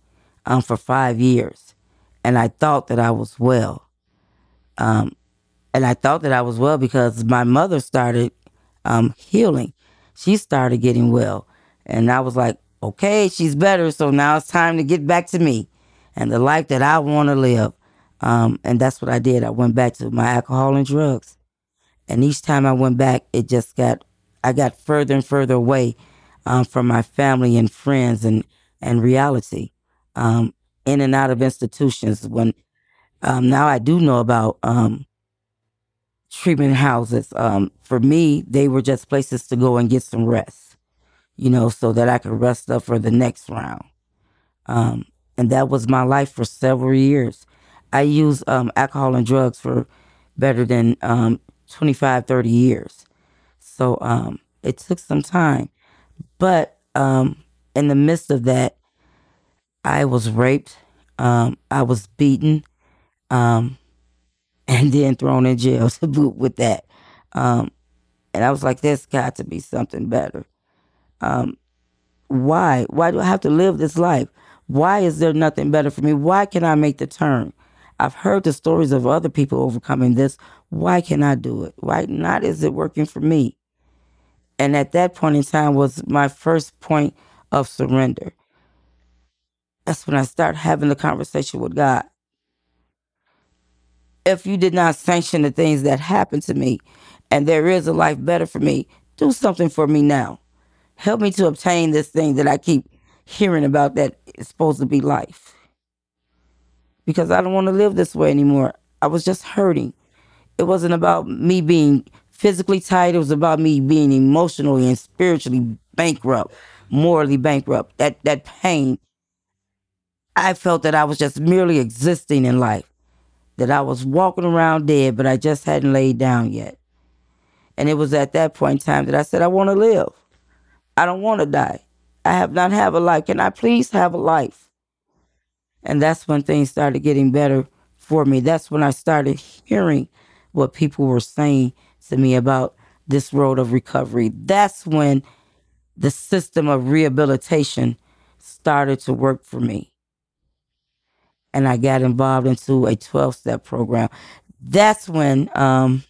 um, for five years, and I thought that I was well. Um, and I thought that I was well because my mother started um, healing. She started getting well. And I was like, okay, she's better. So now it's time to get back to me and the life that I want to live. Um, and that's what I did. I went back to my alcohol and drugs. And each time I went back, it just got, I got further and further away um, from my family and friends and, and reality, um, in and out of institutions. When um, now I do know about um, treatment houses. Um, for me, they were just places to go and get some rest, you know, so that I could rest up for the next round. Um, and that was my life for several years. I used um, alcohol and drugs for better than um, 25, 30 years. So um, it took some time. But um, in the midst of that, I was raped, um, I was beaten, um, *laughs* and then thrown in jail *laughs* to boot with that. and I was like, there's got to be something better. Um, why? Why do I have to live this life? Why is there nothing better for me? Why can I make the turn? I've heard the stories of other people overcoming this. Why can I do it? Why not is it working for me? And at that point in time was my first point of surrender. That's when I start having the conversation with God. If you did not sanction the things that happened to me and there is a life better for me, do something for me now. Help me to obtain this thing that I keep hearing about that is supposed to be life because I don't want to live this way anymore. I was just hurting. It wasn't about me being physically tired. It was about me being emotionally and spiritually bankrupt, morally bankrupt. That that pain. I felt that I was just merely existing in life, that I was walking around dead, but I just hadn't laid down yet. And it was at that point in time that I said, I want to live. I don't want to die. I have not have a life. Can I please have a life? And that's when things started getting better for me. That's when I started hearing what people were saying to me about this road of recovery. That's when the system of rehabilitation started to work for me. And I got involved into a 12 step program. That's when um,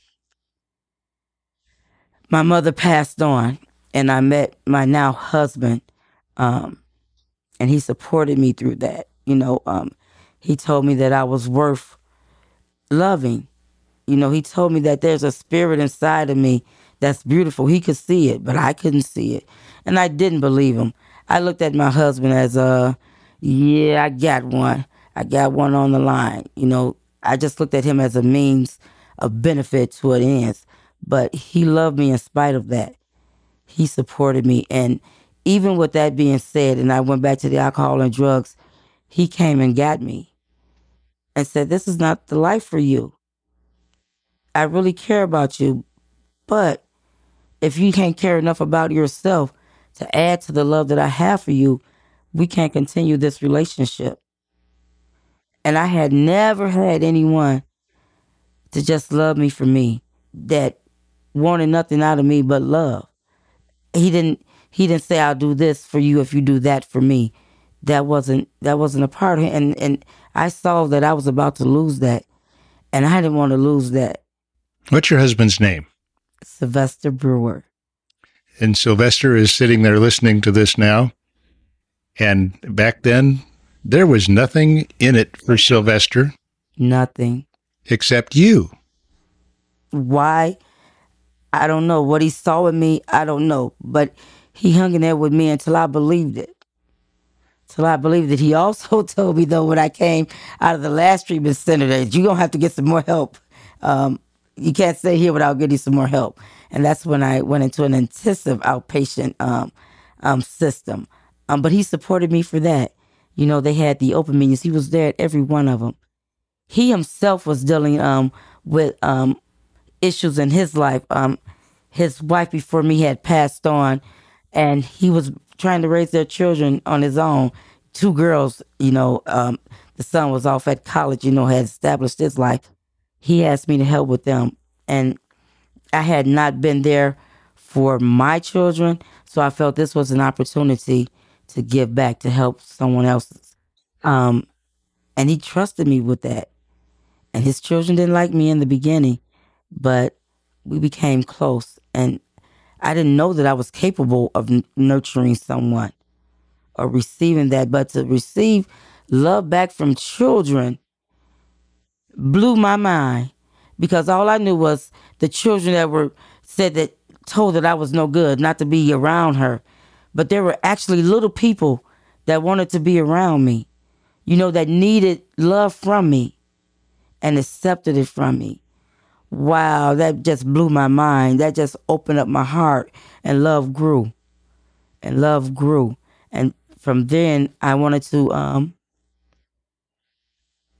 my mother passed on, and I met my now husband, um, and he supported me through that. You know, um, he told me that I was worth loving. You know, he told me that there's a spirit inside of me that's beautiful. He could see it, but I couldn't see it. And I didn't believe him. I looked at my husband as a, Yeah, I got one. I got one on the line. You know, I just looked at him as a means of benefit to an end. But he loved me in spite of that. He supported me. And even with that being said, and I went back to the alcohol and drugs, he came and got me and said, This is not the life for you. I really care about you. But if you can't care enough about yourself to add to the love that I have for you, we can't continue this relationship. And I had never had anyone to just love me for me that wanted nothing out of me but love. He didn't he didn't say I'll do this for you if you do that for me. That wasn't that wasn't a part of him and and I saw that I was about to lose that and I didn't want to lose that. What's your husband's name? Sylvester Brewer. And Sylvester is sitting there listening to this now. And back then, there was nothing in it for Sylvester Nothing. except you. Why? I don't know. What he saw in me, I don't know. But he hung in there with me until I believed it. Till I believed it. He also *laughs* told me though when I came out of the last treatment center that you're gonna have to get some more help. Um, you can't stay here without getting some more help. And that's when I went into an intensive outpatient um, um, system. Um, but he supported me for that. You know, they had the open meetings. He was there at every one of them. He himself was dealing um, with um, issues in his life. Um, his wife before me had passed on, and he was trying to raise their children on his own. Two girls, you know, um, the son was off at college, you know, had established his life. He asked me to help with them, and I had not been there for my children, so I felt this was an opportunity to give back to help someone else's. Um, and he trusted me with that. And his children didn't like me in the beginning, but we became close. And I didn't know that I was capable of nurturing someone or receiving that, but to receive love back from children blew my mind because all I knew was the children that were said that told that I was no good, not to be around her. But there were actually little people that wanted to be around me, you know, that needed love from me and accepted it from me. Wow, that just blew my mind. That just opened up my heart and love grew. And love grew. And from then I wanted to um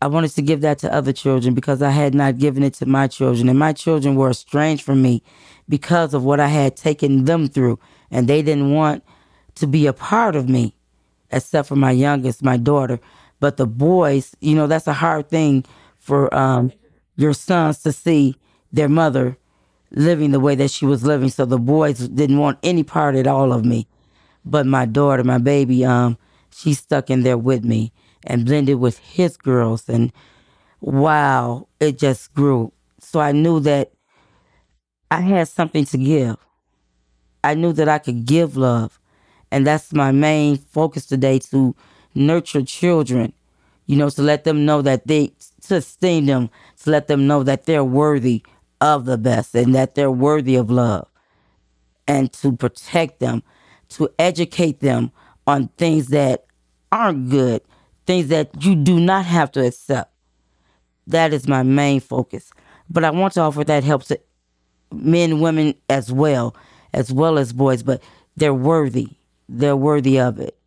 I wanted to give that to other children because I had not given it to my children. And my children were estranged from me because of what I had taken them through. And they didn't want to be a part of me, except for my youngest, my daughter. But the boys, you know, that's a hard thing for um, your sons to see their mother living the way that she was living. So the boys didn't want any part at all of me. But my daughter, my baby, um, she stuck in there with me and blended with his girls. And wow, it just grew. So I knew that I had something to give. I knew that I could give love. And that's my main focus today to nurture children, you know, to let them know that they, esteem them, to let them know that they're worthy of the best and that they're worthy of love and to protect them, to educate them on things that aren't good, things that you do not have to accept. That is my main focus. But I want to offer that help to men, women as well, as well as boys, but they're worthy. They're worthy of it.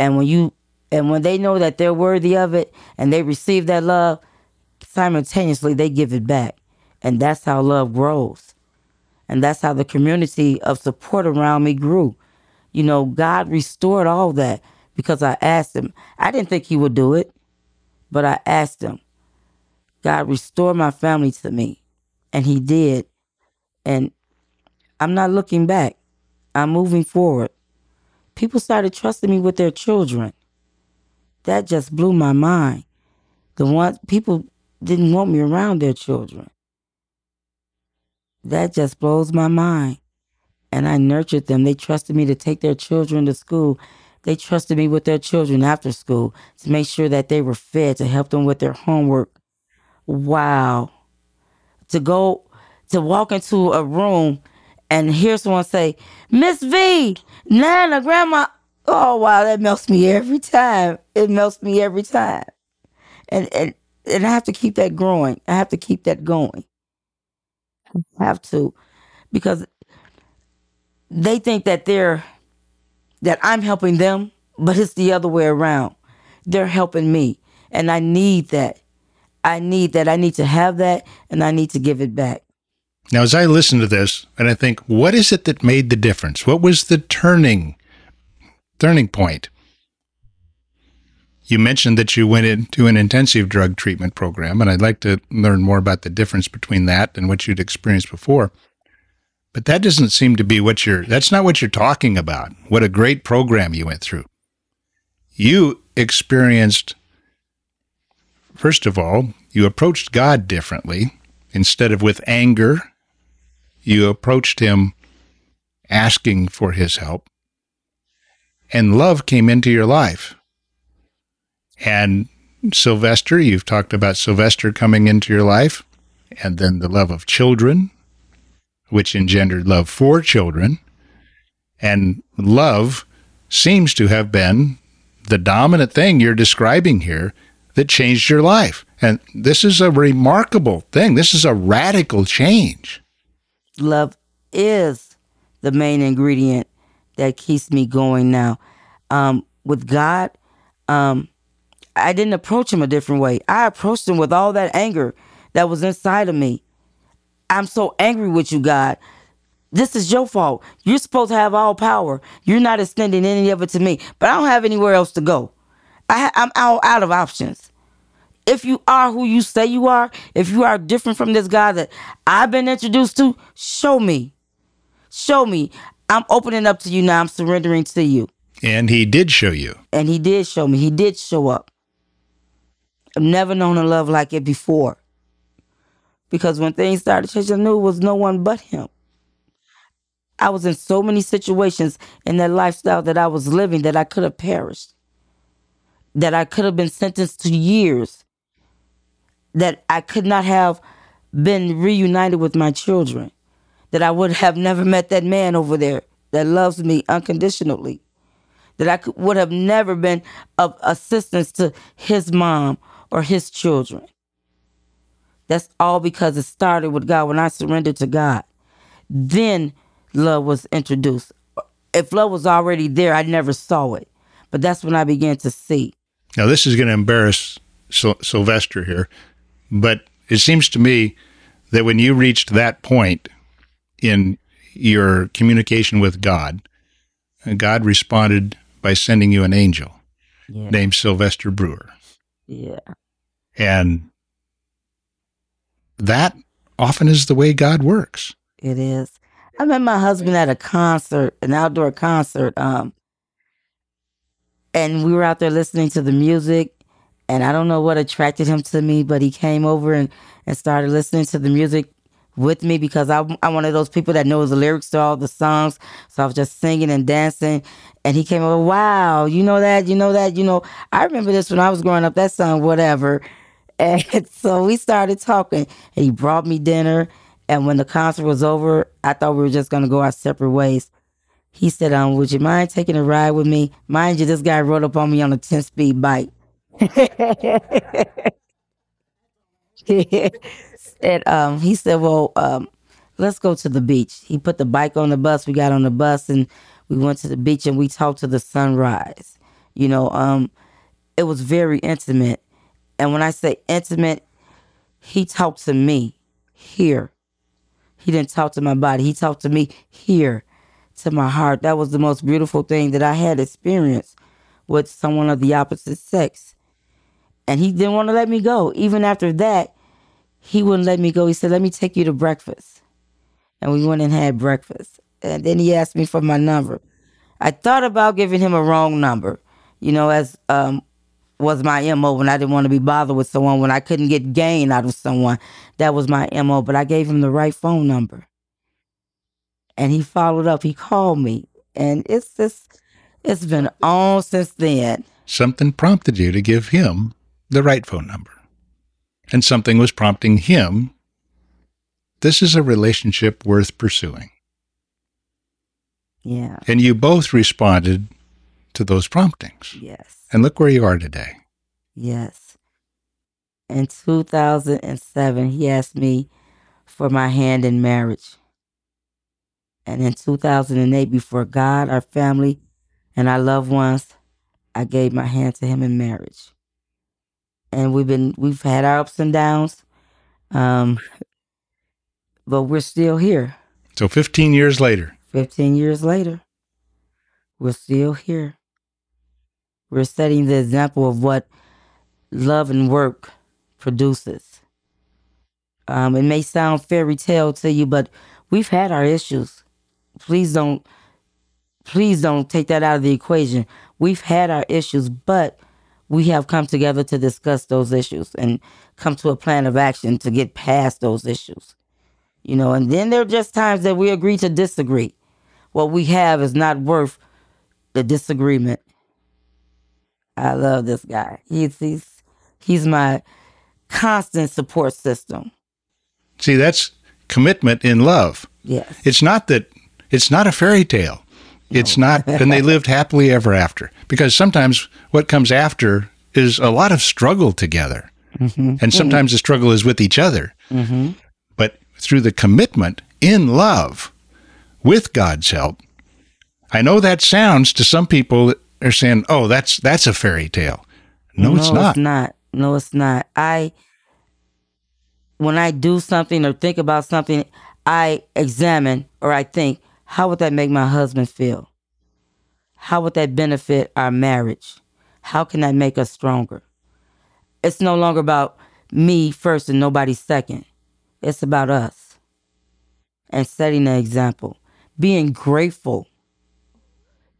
And when you and when they know that they're worthy of it and they receive that love, simultaneously they give it back. And that's how love grows. And that's how the community of support around me grew. You know, God restored all that because I asked him. I didn't think he would do it, but I asked him. God restored my family to me. And he did. And I'm not looking back. I'm moving forward. People started trusting me with their children. That just blew my mind. The ones people didn't want me around their children. That just blows my mind. And I nurtured them. They trusted me to take their children to school. They trusted me with their children after school to make sure that they were fed, to help them with their homework. Wow. To go, to walk into a room and hear someone say, Miss V, Nana, Grandma, Oh wow, that melts me every time. It melts me every time. And and and I have to keep that growing. I have to keep that going. I have to because they think that they're that I'm helping them, but it's the other way around. They're helping me, and I need that. I need that. I need to have that, and I need to give it back. Now, as I listen to this, and I think, what is it that made the difference? What was the turning turning point? You mentioned that you went into an intensive drug treatment program, and I'd like to learn more about the difference between that and what you'd experienced before. But that doesn't seem to be what you're, that's not what you're talking about. What a great program you went through. You experienced, first of all, you approached God differently. Instead of with anger, you approached Him asking for His help. And love came into your life. And Sylvester, you've talked about Sylvester coming into your life, and then the love of children, which engendered love for children. And love seems to have been the dominant thing you're describing here that changed your life. And this is a remarkable thing. This is a radical change. Love is the main ingredient that keeps me going now. Um, with God, um, I didn't approach him a different way. I approached him with all that anger that was inside of me. I'm so angry with you, God. This is your fault. You're supposed to have all power. You're not extending any of it to me, but I don't have anywhere else to go. I am out, out of options. If you are who you say you are, if you are different from this guy that I've been introduced to, show me. Show me. I'm opening up to you now. I'm surrendering to you. And he did show you. And he did show me. He did show up. I've never known a love like it before. Because when things started changing, I knew it was no one but him. I was in so many situations in that lifestyle that I was living that I could have perished, that I could have been sentenced to years, that I could not have been reunited with my children, that I would have never met that man over there that loves me unconditionally, that I could, would have never been of assistance to his mom or his children. That's all because it started with God when I surrendered to God. Then love was introduced. If love was already there, I never saw it. But that's when I began to see. Now, this is going to embarrass Sylvester here, but it seems to me that when you reached that point in your communication with God, God responded by sending you an angel yeah. named Sylvester Brewer. Yeah. And that often is the way God works. It is. I met my husband at a concert, an outdoor concert, um, and we were out there listening to the music. And I don't know what attracted him to me, but he came over and, and started listening to the music with me because I, I'm one of those people that knows the lyrics to all the songs. So I was just singing and dancing. And he came over, wow, you know that, you know that, you know, I remember this when I was growing up, that song, whatever. *laughs* And so we started talking, and he brought me dinner. And when the concert was over, I thought we were just going to go our separate ways. He said, um, Would you mind taking a ride with me? Mind you, this guy rode up on me on a 10 speed bike. *laughs* *laughs* and um, he said, Well, um, let's go to the beach. He put the bike on the bus. We got on the bus and we went to the beach and we talked to the sunrise. You know, um, it was very intimate. And when I say intimate, he talked to me here. He didn't talk to my body. He talked to me here, to my heart. That was the most beautiful thing that I had experienced with someone of the opposite sex. And he didn't want to let me go. Even after that, he wouldn't let me go. He said, Let me take you to breakfast. And we went and had breakfast. And then he asked me for my number. I thought about giving him a wrong number, you know, as um, was my MO when I didn't want to be bothered with someone, when I couldn't get gain out of someone. That was my MO. But I gave him the right phone number. And he followed up. He called me. And it's just, it's been on since then. Something prompted you to give him the right phone number. And something was prompting him. This is a relationship worth pursuing. Yeah. And you both responded to those promptings. Yes. And look where you are today. Yes. In 2007, he asked me for my hand in marriage. And in 2008, before God, our family, and our loved ones, I gave my hand to him in marriage. And we've been we've had our ups and downs. Um but we're still here. So 15 years later, 15 years later, we're still here. We're setting the example of what love and work produces. Um, it may sound fairy tale to you, but we've had our issues. Please don't, please don't take that out of the equation. We've had our issues, but we have come together to discuss those issues and come to a plan of action to get past those issues. You know, and then there are just times that we agree to disagree. What we have is not worth the disagreement. I love this guy. He's he's he's my constant support system. see, that's commitment in love. Yes. It's not that it's not a fairy tale. It's not, and they lived happily ever after. Because sometimes what comes after is a lot of struggle together. Mm-hmm. And sometimes the struggle is with each other. Mm-hmm. But through the commitment in love with God's help, I know that sounds to some people that are saying, oh, that's, that's a fairy tale. No, it's not. It's not. No, it's not. I when I do something or think about something, I examine or I think, how would that make my husband feel? How would that benefit our marriage? How can that make us stronger? It's no longer about me first and nobody second. It's about us. And setting an example. Being grateful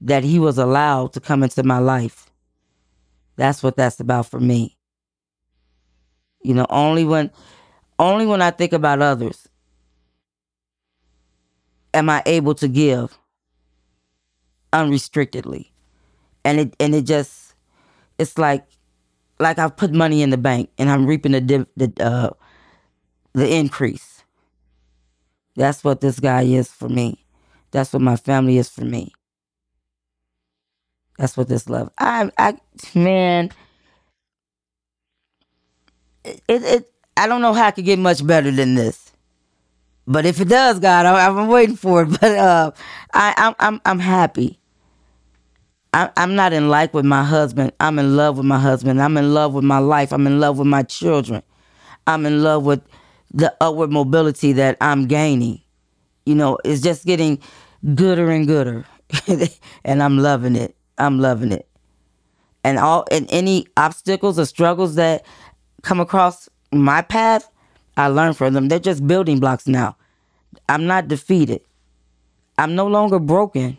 that he was allowed to come into my life. That's what that's about for me. You know, only when only when I think about others am I able to give unrestrictedly. And it and it just it's like like I've put money in the bank and I'm reaping the div, the uh the increase. That's what this guy is for me. That's what my family is for me. That's what this love. I I man it, it I don't know how I could get much better than this. But if it does, God, I, I'm waiting for it. *laughs* But uh, I, I'm I'm I'm happy. I, I'm not in like with my husband. I'm in love with my husband. I'm in love with my life. I'm in love with my children. I'm in love with the upward mobility that I'm gaining. You know, it's just getting gooder and gooder, *laughs* and I'm loving it. I'm loving it. And all and any obstacles or struggles that come across my path, I learn from them. They're just building blocks now. I'm not defeated. I'm no longer broken.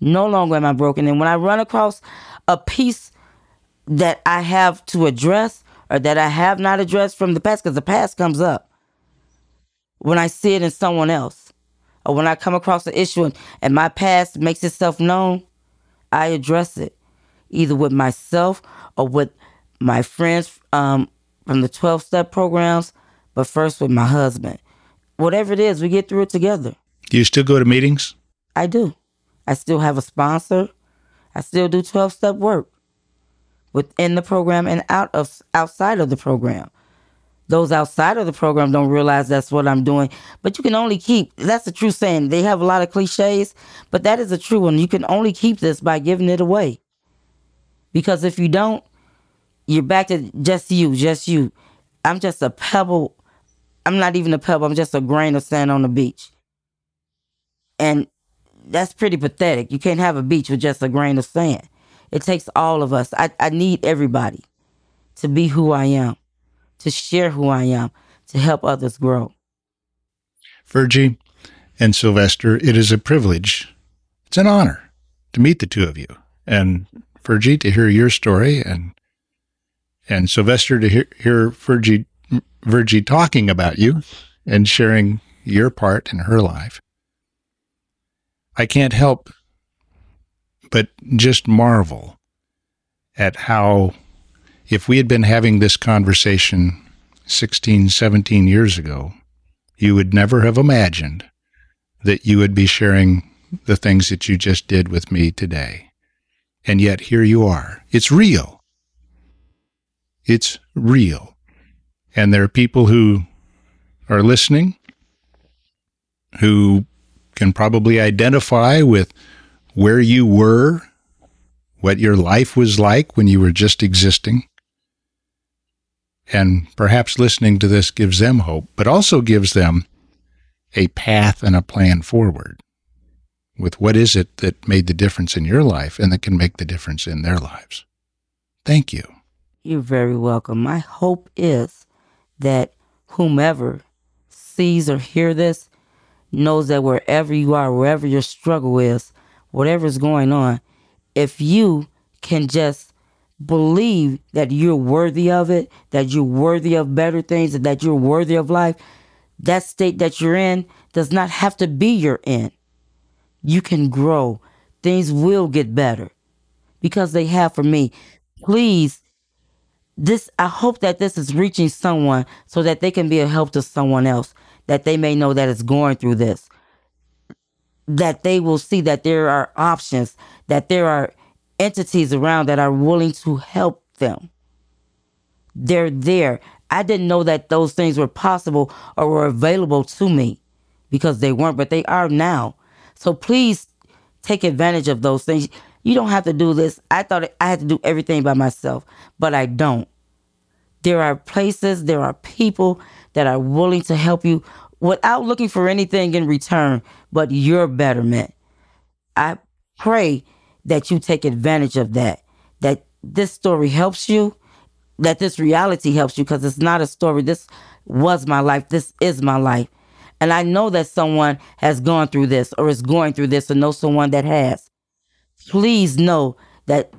No longer am I broken. And when I run across a piece that I have to address or that I have not addressed from the past, because the past comes up when I see it in someone else, or when I come across an issue and, and my past makes itself known, I address it either with myself or with my friends um, from the 12 step programs, but first with my husband. Whatever it is, we get through it together. Do you still go to meetings? I do. I still have a sponsor. I still do 12 step work within the program and out of outside of the program. Those outside of the program don't realize that's what I'm doing. But you can only keep that's a true saying. They have a lot of cliches, but that is a true one. You can only keep this by giving it away. Because if you don't, you're back to just you, just you. I'm just a pebble. I'm not even a pebble. I'm just a grain of sand on the beach. And that's pretty pathetic. You can't have a beach with just a grain of sand. It takes all of us. I, I need everybody to be who I am, to share who I am, to help others grow. Virgie and Sylvester, it is a privilege. It's an honor to meet the two of you. And Virgie, to hear your story and and Sylvester to hear, hear Virgie, Virgie talking about you and sharing your part in her life. I can't help but just marvel at how, if we had been having this conversation 16, 17 years ago, you would never have imagined that you would be sharing the things that you just did with me today. And yet here you are. It's real. It's real. And there are people who are listening who can probably identify with where you were, what your life was like when you were just existing. And perhaps listening to this gives them hope, but also gives them a path and a plan forward with what is it that made the difference in your life and that can make the difference in their lives. Thank you. You're very welcome. My hope is that whomever sees or hear this knows that wherever you are, wherever your struggle is, whatever is going on, if you can just believe that you're worthy of it, that you're worthy of better things, that you're worthy of life, that state that you're in does not have to be your end. You can grow. Things will get better because they have for me. Please, this I hope that this is reaching someone so that they can be a help to someone else that they may know that is going through this. That they will see that there are options, that there are entities around that are willing to help them. They're there. I didn't know that those things were possible or were available to me because they weren't, but they are now. So please take advantage of those things. You don't have to do this. I thought I had to do everything by myself, but I don't. There are places, there are people that are willing to help you without looking for anything in return but your betterment. I pray that you take advantage of that, that this story helps you, that this reality helps you, because it's not a story. This was my life. This is my life. And I know that someone has gone through this or is going through this or know someone that has. Please know that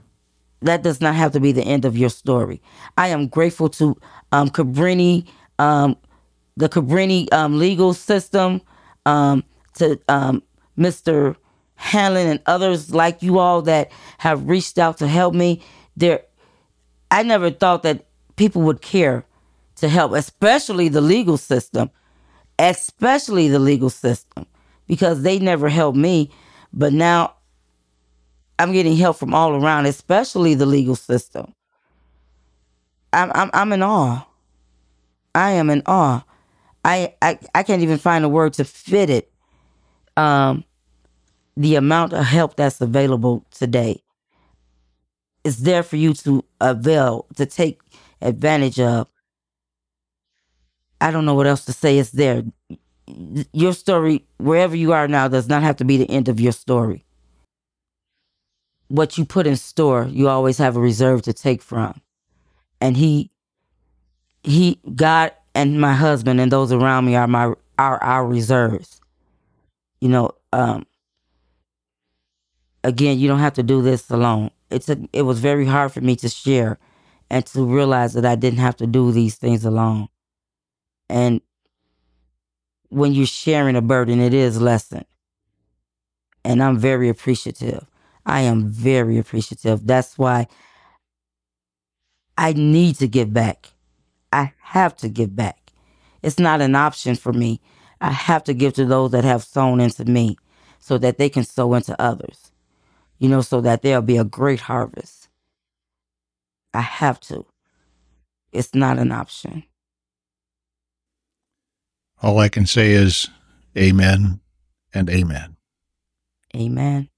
that does not have to be the end of your story. I am grateful to um, Cabrini, um, the Cabrini um, legal system, um, to um, Mr. Hanlon and others like you all that have reached out to help me. There, I never thought that people would care to help, especially the legal system, especially the legal system, because they never helped me. But now I'm getting help from all around, especially the legal system. I'm I'm I'm in awe. I am in awe. I I, I can't even find a word to fit it. Um the amount of help that's available today is there for you to avail, to take advantage of. I don't know what else to say. It's there. Your story, wherever you are now, does not have to be the end of your story what you put in store, you always have a reserve to take from. And he he God and my husband and those around me are my are our reserves. You know, um again, you don't have to do this alone. It's a, it was very hard for me to share and to realize that I didn't have to do these things alone. And when you're sharing a burden, it is lessened. And I'm very appreciative. I am very appreciative. That's why I need to give back. I have to give back. It's not an option for me. I have to give to those that have sown into me so that they can sow into others, you know, so that there'll be a great harvest. I have to. It's not an option. All I can say is amen and amen. Amen.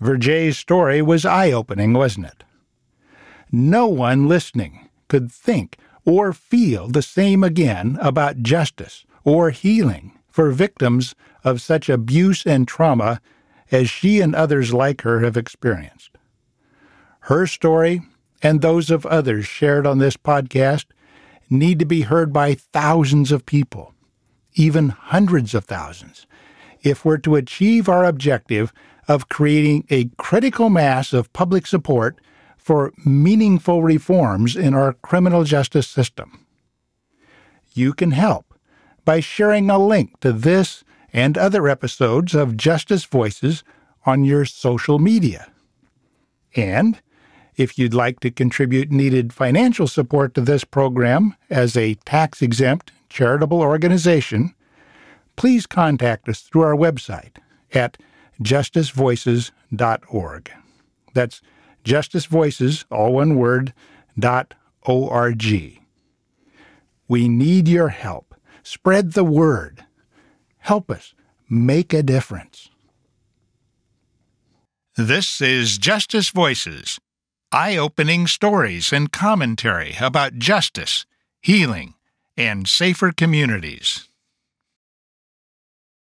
Virgia's story was eye opening, wasn't it? No one listening could think or feel the same again about justice or healing for victims of such abuse and trauma as she and others like her have experienced. Her story and those of others shared on this podcast need to be heard by thousands of people, even hundreds of thousands, if we're to achieve our objective of creating a critical mass of public support for meaningful reforms in our criminal justice system. You can help by sharing a link to this and other episodes of Justice Voices on your social media. And if you'd like to contribute needed financial support to this program as a tax exempt charitable organization, please contact us through our website at justicevoices.org. That's justicevoices, all one word, dot O-R-G. We need your help. Spread the word. Help us make a difference. This is Justice Voices, eye opening stories and commentary about justice, healing, and safer communities.